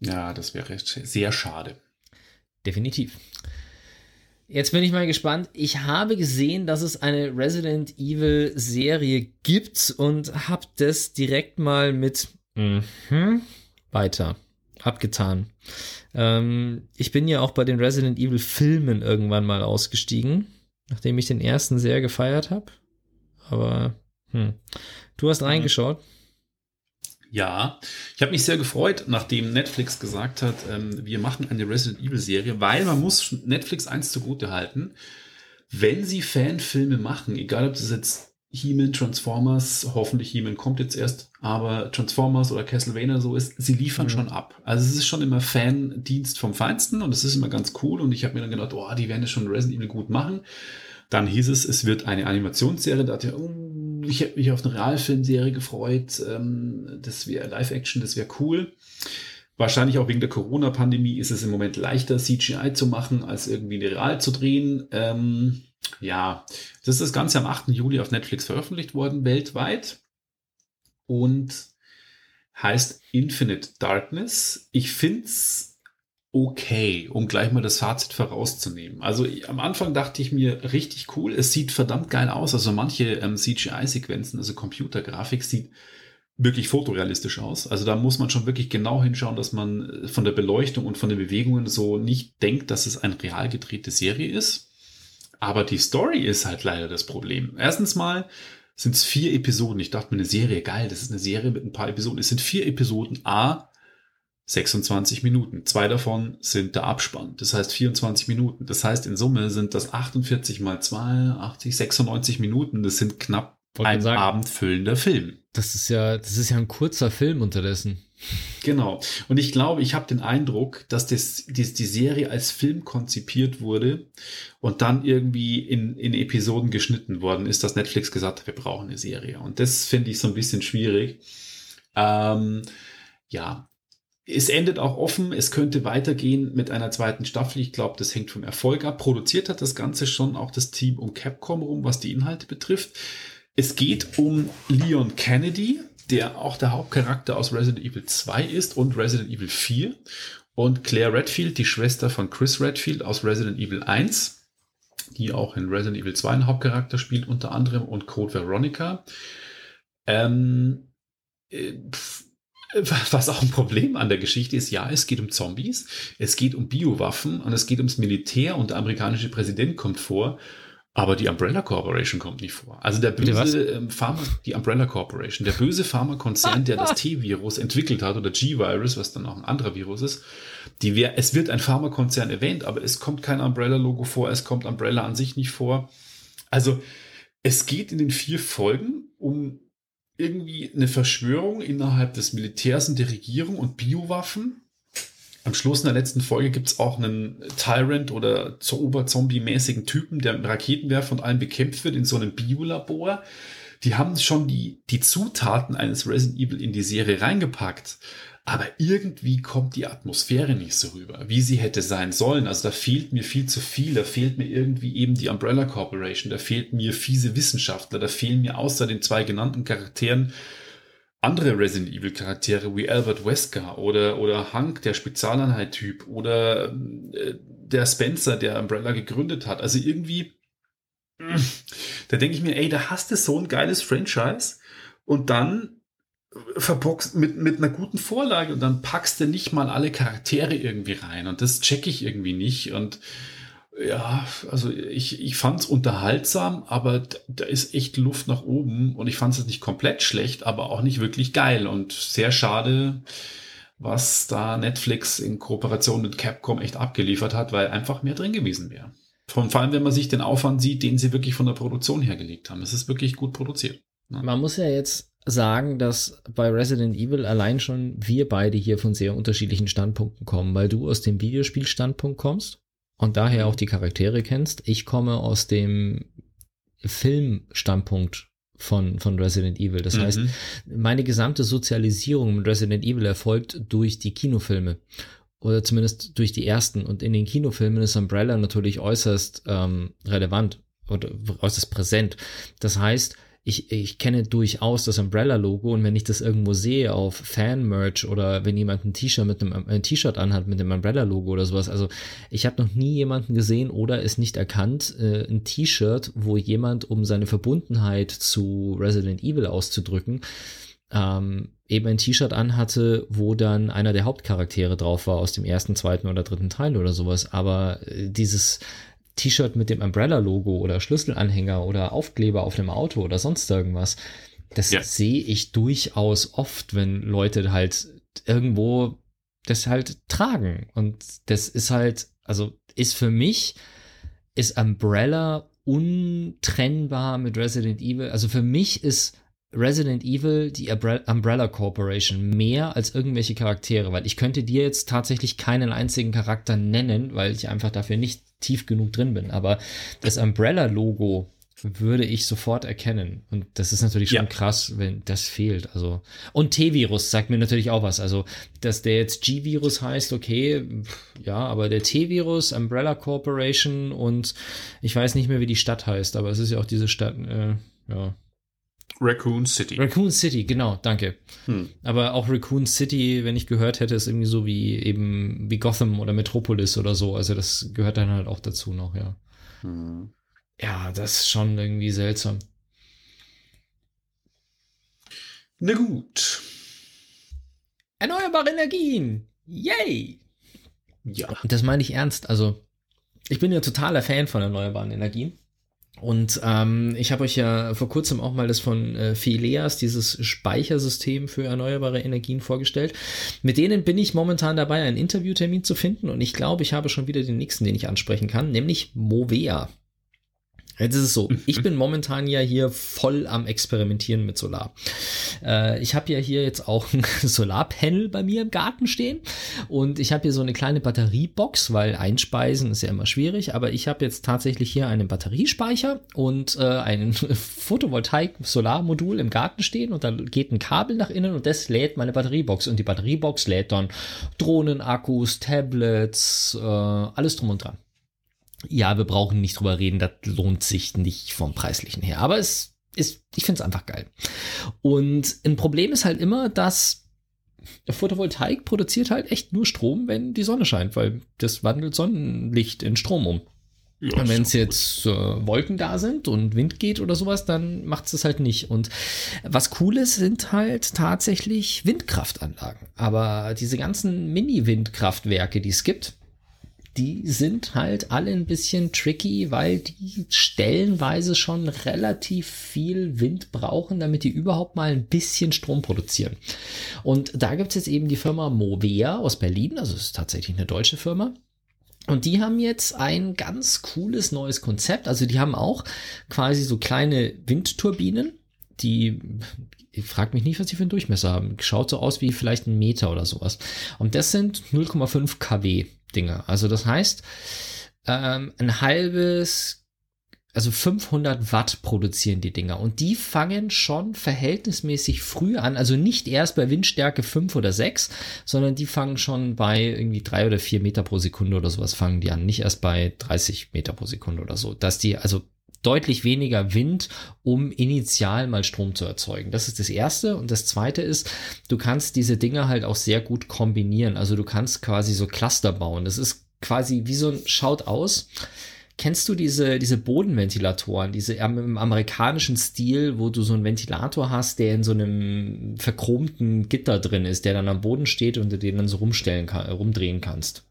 Ja, das wäre sehr schade. Definitiv. Jetzt bin ich mal gespannt. Ich habe gesehen, dass es eine Resident Evil Serie gibt und habe das direkt mal mit mhm, weiter abgetan. Ähm, ich bin ja auch bei den Resident Evil Filmen irgendwann mal ausgestiegen, nachdem ich den ersten sehr gefeiert habe. Aber hm. du hast reingeschaut. Ja, ich habe mich sehr gefreut, nachdem Netflix gesagt hat, ähm, wir machen eine Resident Evil Serie, weil man muss Netflix eins zugute halten, wenn sie Fanfilme machen, egal ob das jetzt He-Man, Transformers, hoffentlich He-Man kommt jetzt erst, aber Transformers oder Castlevania so ist, sie liefern Mhm. schon ab. Also es ist schon immer Fandienst vom Feinsten und es ist immer ganz cool und ich habe mir dann gedacht, oh, die werden das schon Resident Evil gut machen. Dann hieß es, es wird eine Animationsserie, da dachte ich, oh, ich hätte mich auf eine Realfilmserie gefreut. Ähm, das wäre Live-Action, das wäre cool. Wahrscheinlich auch wegen der Corona-Pandemie ist es im Moment leichter, CGI zu machen, als irgendwie eine Real zu drehen. Ähm, ja, das ist das Ganze am 8. Juli auf Netflix veröffentlicht worden, weltweit. Und heißt Infinite Darkness. Ich finde es okay, um gleich mal das Fazit vorauszunehmen. Also am Anfang dachte ich mir richtig cool, es sieht verdammt geil aus. Also manche ähm, CGI-Sequenzen, also Computergrafik, sieht wirklich fotorealistisch aus. Also da muss man schon wirklich genau hinschauen, dass man äh, von der Beleuchtung und von den Bewegungen so nicht denkt, dass es eine real gedrehte Serie ist. Aber die Story ist halt leider das Problem. Erstens mal sind es vier Episoden. Ich dachte mir, eine Serie, geil, das ist eine Serie mit ein paar Episoden. Es sind vier Episoden. A, 26 Minuten. Zwei davon sind der Abspann. Das heißt 24 Minuten. Das heißt, in Summe sind das 48 mal 2, 80, 96 Minuten. Das sind knapp ein sagen. abendfüllender Film. Das ist ja, das ist ja ein kurzer Film unterdessen. Genau. Und ich glaube, ich habe den Eindruck, dass das, die, die Serie als Film konzipiert wurde und dann irgendwie in, in Episoden geschnitten worden ist, dass Netflix gesagt hat, wir brauchen eine Serie. Und das finde ich so ein bisschen schwierig. Ähm, ja, es endet auch offen. Es könnte weitergehen mit einer zweiten Staffel. Ich glaube, das hängt vom Erfolg ab. Produziert hat das Ganze schon auch das Team um Capcom rum, was die Inhalte betrifft. Es geht um Leon Kennedy, der auch der Hauptcharakter aus Resident Evil 2 ist und Resident Evil 4. Und Claire Redfield, die Schwester von Chris Redfield aus Resident Evil 1, die auch in Resident Evil 2 einen Hauptcharakter spielt, unter anderem, und Code Veronica. Ähm, äh, was auch ein Problem an der Geschichte ist, ja, es geht um Zombies, es geht um Biowaffen und es geht ums Militär und der amerikanische Präsident kommt vor, aber die Umbrella Corporation kommt nicht vor. Also der böse ähm, Pharma, die Umbrella Corporation, der böse Pharmakonzern, der das T-Virus entwickelt hat oder G-Virus, was dann auch ein anderer Virus ist, die wär, es wird ein Pharmakonzern erwähnt, aber es kommt kein Umbrella-Logo vor, es kommt Umbrella an sich nicht vor. Also es geht in den vier Folgen um irgendwie eine Verschwörung innerhalb des Militärs und der Regierung und Biowaffen. Am Schluss in der letzten Folge gibt es auch einen Tyrant oder so Oberzombie-mäßigen Typen, der mit Raketenwerfer und allem bekämpft wird in so einem Biolabor. Die haben schon die, die Zutaten eines Resident Evil in die Serie reingepackt. Aber irgendwie kommt die Atmosphäre nicht so rüber, wie sie hätte sein sollen. Also da fehlt mir viel zu viel. Da fehlt mir irgendwie eben die Umbrella Corporation. Da fehlt mir fiese Wissenschaftler. Da fehlen mir außer den zwei genannten Charakteren andere Resident Evil Charaktere wie Albert Wesker oder, oder Hank, der Spezialeinheit-Typ oder äh, der Spencer, der Umbrella gegründet hat. Also irgendwie, mh, da denke ich mir, ey, da hast du so ein geiles Franchise und dann verboxt mit, mit einer guten Vorlage und dann packst du nicht mal alle Charaktere irgendwie rein und das checke ich irgendwie nicht und ja, also ich, ich fand es unterhaltsam, aber da, ist echt Luft nach oben und ich fand es nicht komplett schlecht, aber auch nicht wirklich geil und sehr schade, was da Netflix in Kooperation mit Capcom echt abgeliefert hat, weil einfach mehr drin gewesen wäre. Vor allem, wenn man sich den Aufwand sieht, den sie wirklich von der Produktion hergelegt haben. Es ist wirklich gut produziert. Man muss ja jetzt sagen, dass bei Resident Evil allein schon wir beide hier von sehr unterschiedlichen Standpunkten kommen, weil du aus dem Videospielstandpunkt kommst und daher auch die Charaktere kennst. Ich komme aus dem Filmstandpunkt von, von Resident Evil. Das Mhm. heißt, meine gesamte Sozialisierung mit Resident Evil erfolgt durch die Kinofilme. Oder zumindest durch die ersten. Und in den Kinofilmen ist Umbrella natürlich äußerst ähm, relevant oder äußerst präsent. Das heißt, ich, ich kenne durchaus das Umbrella-Logo und wenn ich das irgendwo sehe auf Fan-Merch oder wenn jemand ein T-Shirt mit einem ein T-Shirt anhat mit dem Umbrella-Logo oder sowas, also ich habe noch nie jemanden gesehen oder es nicht erkannt, äh, ein T-Shirt, wo jemand, um seine Verbundenheit zu Resident Evil auszudrücken, ähm, eben ein T-Shirt anhatte, wo dann einer der Hauptcharaktere drauf war aus dem ersten, zweiten oder dritten Teil oder sowas. Aber äh, dieses T-Shirt mit dem Umbrella-Logo oder Schlüsselanhänger oder Aufkleber auf dem Auto oder sonst irgendwas, das Ja. sehe ich durchaus oft, wenn Leute halt irgendwo das halt tragen. Und das ist halt, also ist für mich, ist Umbrella untrennbar mit Resident Evil. Also für mich ist Resident Evil die Umbre- Umbrella Corporation mehr als irgendwelche Charaktere, weil ich könnte dir jetzt tatsächlich keinen einzigen Charakter nennen, weil ich einfach dafür nicht tief genug drin bin. Aber das Umbrella-Logo würde ich sofort erkennen. Und das ist natürlich schon Ja. krass, wenn das fehlt. Also und T-Virus sagt mir natürlich auch was. Also dass der jetzt G-Virus heißt, okay, ja, aber der T-Virus, Umbrella Corporation und ich weiß nicht mehr, wie die Stadt heißt, aber es ist ja auch diese Stadt. Äh, ja. Raccoon City. Raccoon City, genau, danke. Hm. Aber auch Raccoon City, wenn ich gehört hätte, ist irgendwie so wie eben wie Gotham oder Metropolis oder so. Also das gehört dann halt auch dazu noch, ja. Hm. Ja, das ist schon irgendwie seltsam. Na gut. Erneuerbare Energien! Yay! Ja. Und das meine ich ernst. Also, ich bin ja totaler Fan von erneuerbaren Energien. Und ähm, ich habe euch ja vor kurzem auch mal das von äh, Phileas, dieses Speichersystem für erneuerbare Energien vorgestellt. Mit denen bin ich momentan dabei, einen Interviewtermin zu finden. Und ich glaube, ich habe schon wieder den nächsten, den ich ansprechen kann, nämlich Movea. Jetzt ist es so, ich bin momentan ja hier voll am Experimentieren mit Solar. Äh, ich habe ja hier jetzt auch ein Solarpanel bei mir im Garten stehen und ich habe hier so eine kleine Batteriebox, weil einspeisen ist ja immer schwierig, aber ich habe jetzt tatsächlich hier einen Batteriespeicher und äh, ein Photovoltaik-Solarmodul im Garten stehen und da geht ein Kabel nach innen und das lädt meine Batteriebox und die Batteriebox lädt dann Drohnenakkus, Tablets, äh, alles drum und dran ja, wir brauchen nicht drüber reden, das lohnt sich nicht vom preislichen her. Aber es ist, ich finde es einfach geil. Und ein Problem ist halt immer, dass Photovoltaik produziert halt echt nur Strom, wenn die Sonne scheint, weil das wandelt Sonnenlicht in Strom um. Ja, Und wenn es jetzt äh, Wolken da sind und Wind geht oder sowas, dann macht es das halt nicht. Und was cool ist, sind halt tatsächlich Windkraftanlagen. Aber diese ganzen Mini-Windkraftwerke, die es gibt, die sind halt alle ein bisschen tricky, weil die stellenweise schon relativ viel Wind brauchen, damit die überhaupt mal ein bisschen Strom produzieren. Und da gibt es jetzt eben die Firma Movea aus Berlin, also es ist tatsächlich eine deutsche Firma. Und die haben jetzt ein ganz cooles neues Konzept. Also die haben auch quasi so kleine Windturbinen, die, ich frage mich nicht, was die für einen Durchmesser haben. Schaut so aus wie vielleicht ein Meter oder sowas. Und das sind 0,5 kW Dinger. Also das heißt, ähm, ein halbes, also 500 Watt produzieren die Dinger. Und die fangen schon verhältnismäßig früh an. Also nicht erst bei Windstärke 5 oder 6, sondern die fangen schon bei irgendwie 3 oder 4 Meter pro Sekunde oder sowas fangen die an. Nicht erst bei 30 Meter pro Sekunde oder so. Dass die, also deutlich weniger Wind, um initial mal Strom zu erzeugen. Das ist das erste. Und das zweite ist, du kannst diese Dinge halt auch sehr gut kombinieren. Also du kannst quasi so Cluster bauen. Das ist quasi wie so ein Schaut aus. Kennst du diese, diese Bodenventilatoren, diese im amerikanischen Stil, wo du so einen Ventilator hast, der in so einem verchromten Gitter drin ist, der dann am Boden steht und du den dann so rumstellen kann, rumdrehen kannst?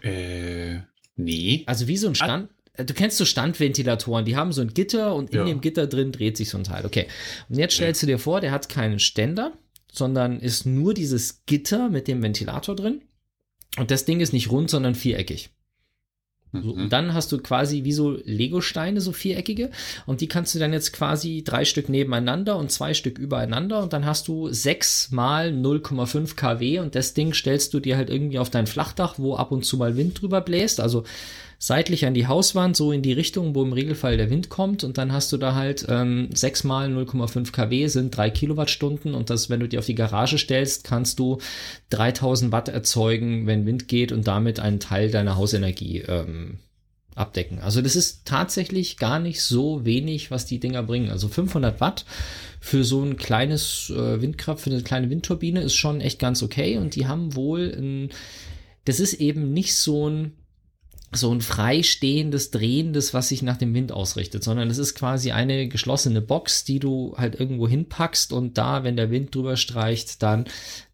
Äh, nee. Also wie so ein Stand. Äh, Du kennst so Standventilatoren, die haben so ein Gitter und in Ja. dem Gitter drin dreht sich so ein Teil. Okay. Und jetzt stellst du dir vor, der hat keinen Ständer, sondern ist nur dieses Gitter mit dem Ventilator drin. Und das Ding ist nicht rund, sondern viereckig. So, Mhm. und dann hast du quasi wie so Lego-Steine, so viereckige. Und die kannst du dann jetzt quasi drei Stück nebeneinander und zwei Stück übereinander. Und dann hast du sechs mal 0,5 kW. Und das Ding stellst du dir halt irgendwie auf dein Flachdach, wo ab und zu mal Wind drüber bläst. Also seitlich an die Hauswand, so in die Richtung, wo im Regelfall der Wind kommt. Und dann hast du da halt ähm, 6 mal 0,5 kW sind 3 Kilowattstunden. Und das, wenn du dir auf die Garage stellst, kannst du 3000 Watt erzeugen, wenn Wind geht und damit einen Teil deiner Hausenergie ähm, abdecken. Also das ist tatsächlich gar nicht so wenig, was die Dinger bringen. Also 500 Watt für so ein kleines äh, Windkraft, für eine kleine Windturbine ist schon echt ganz okay. Und die haben wohl ein, das ist eben nicht so ein so ein freistehendes, drehendes, was sich nach dem Wind ausrichtet, sondern es ist quasi eine geschlossene Box, die du halt irgendwo hinpackst und da, wenn der Wind drüber streicht, dann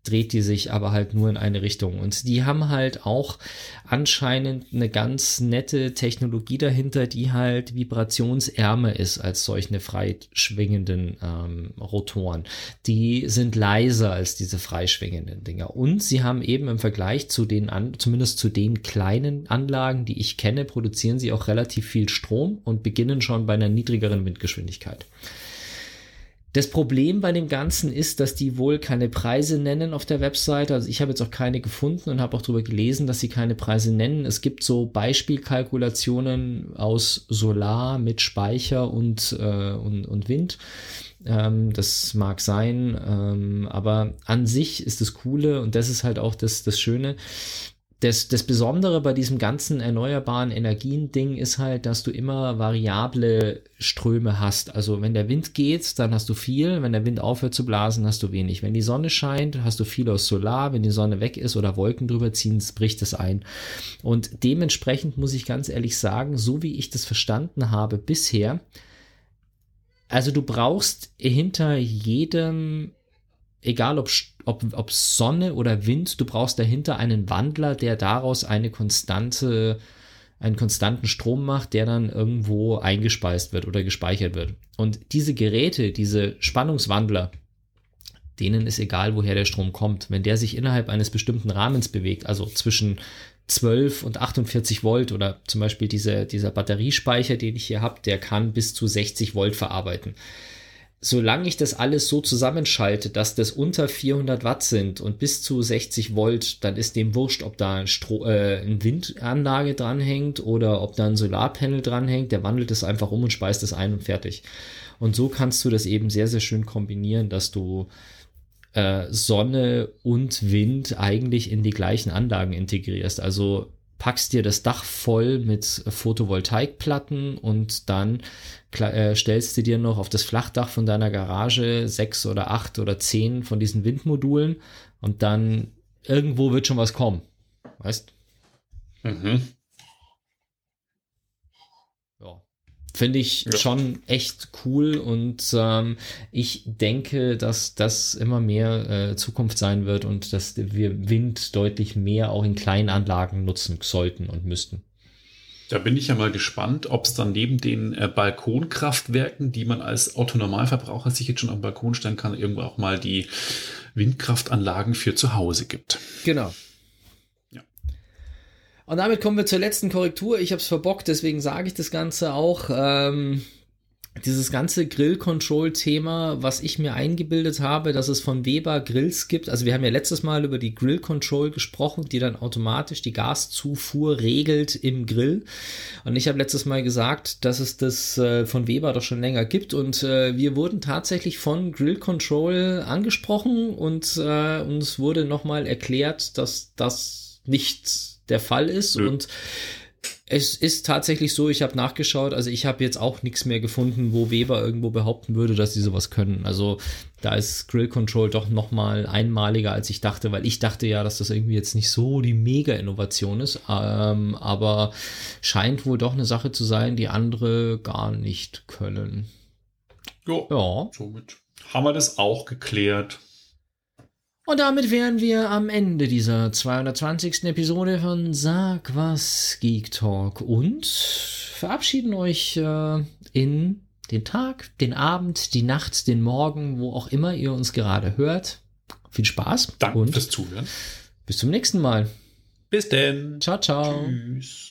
dreht die sich aber halt nur in eine Richtung. Und die haben halt auch anscheinend eine ganz nette Technologie dahinter, die halt vibrationsärmer ist als solche freischwingenden ähm, Rotoren. Die sind leiser als diese freischwingenden Dinger. Und sie haben eben im Vergleich zu den, an, zumindest zu den kleinen Anlagen, die ich kenne, produzieren sie auch relativ viel Strom und beginnen schon bei einer niedrigeren Windgeschwindigkeit. Das Problem bei dem Ganzen ist, dass die wohl keine Preise nennen auf der Webseite. Also ich habe jetzt auch keine gefunden und habe auch darüber gelesen, dass sie keine Preise nennen. Es gibt so Beispielkalkulationen aus Solar mit Speicher und, äh, und, und Wind. Ähm, das mag sein, ähm, aber an sich ist das Coole und das ist halt auch das, das Schöne das, das Besondere bei diesem ganzen erneuerbaren Energien-Ding ist halt, dass du immer variable Ströme hast. Also wenn der Wind geht, dann hast du viel. Wenn der Wind aufhört zu blasen, hast du wenig. Wenn die Sonne scheint, hast du viel aus Solar. Wenn die Sonne weg ist oder Wolken drüber ziehen, bricht es ein. Und dementsprechend muss ich ganz ehrlich sagen, so wie ich das verstanden habe bisher, also du brauchst hinter jedem egal ob, ob, ob Sonne oder Wind, du brauchst dahinter einen Wandler, der daraus eine konstante, einen konstanten Strom macht, der dann irgendwo eingespeist wird oder gespeichert wird. Und diese Geräte, diese Spannungswandler, denen ist egal, woher der Strom kommt. Wenn der sich innerhalb eines bestimmten Rahmens bewegt, also zwischen 12 und 48 Volt oder zum Beispiel diese, dieser Batteriespeicher, den ich hier habe, der kann bis zu 60 Volt verarbeiten solange ich das alles so zusammenschalte, dass das unter 400 Watt sind und bis zu 60 Volt, dann ist dem wurscht, ob da ein, Stro äh, eine Windanlage dranhängt oder ob da ein Solarpanel dranhängt. Der wandelt es einfach um und speist es ein und fertig. Und so kannst du das eben sehr, sehr schön kombinieren, dass du äh, Sonne und Wind eigentlich in die gleichen Anlagen integrierst. Also packst dir das Dach voll mit Photovoltaikplatten und dann äh, stellst du dir noch auf das Flachdach von deiner Garage sechs oder acht oder zehn von diesen Windmodulen und dann irgendwo wird schon was kommen. Weißt? Mhm. Finde ich ja. schon echt cool und ähm, ich denke, dass das immer mehr äh, Zukunft sein wird und dass wir Wind deutlich mehr auch in Kleinanlagen nutzen sollten und müssten. Da bin ich ja mal gespannt, ob es dann neben den äh, Balkonkraftwerken, die man als Autonormalverbraucher sich jetzt schon am Balkon stellen kann, irgendwo auch mal die Windkraftanlagen für zu Hause gibt. Genau. Und damit kommen wir zur letzten Korrektur. Ich habe es verbockt, deswegen sage ich das Ganze auch. Ähm, dieses ganze Grill-Control-Thema, was ich mir eingebildet habe, dass es von Weber Grills gibt. Also wir haben ja letztes Mal über die Grill-Control gesprochen, die dann automatisch die Gaszufuhr regelt im Grill. Und ich habe letztes Mal gesagt, dass es das äh, von Weber doch schon länger gibt. Und äh, wir wurden tatsächlich von Grill-Control angesprochen und äh, uns wurde nochmal erklärt, dass das nicht der Fall ist. Ja. Und es ist tatsächlich so, ich habe nachgeschaut, also ich habe jetzt auch nichts mehr gefunden, wo Weber irgendwo behaupten würde, dass sie sowas können. Also da ist Grill Control doch noch mal einmaliger, als ich dachte, weil ich dachte ja, dass das irgendwie jetzt nicht so die Mega-Innovation ist, ähm, aber scheint wohl doch eine Sache zu sein, die andere gar nicht können. Jo, ja, somit haben wir das auch geklärt. Und damit wären wir am Ende dieser 220. Episode von Sag was Geek Talk und verabschieden euch äh, in den Tag, den Abend, die Nacht, den Morgen, wo auch immer ihr uns gerade hört. Viel Spaß. Danke und fürs Zuhören. Bis zum nächsten Mal. Bis denn. Ciao, ciao. Tschüss.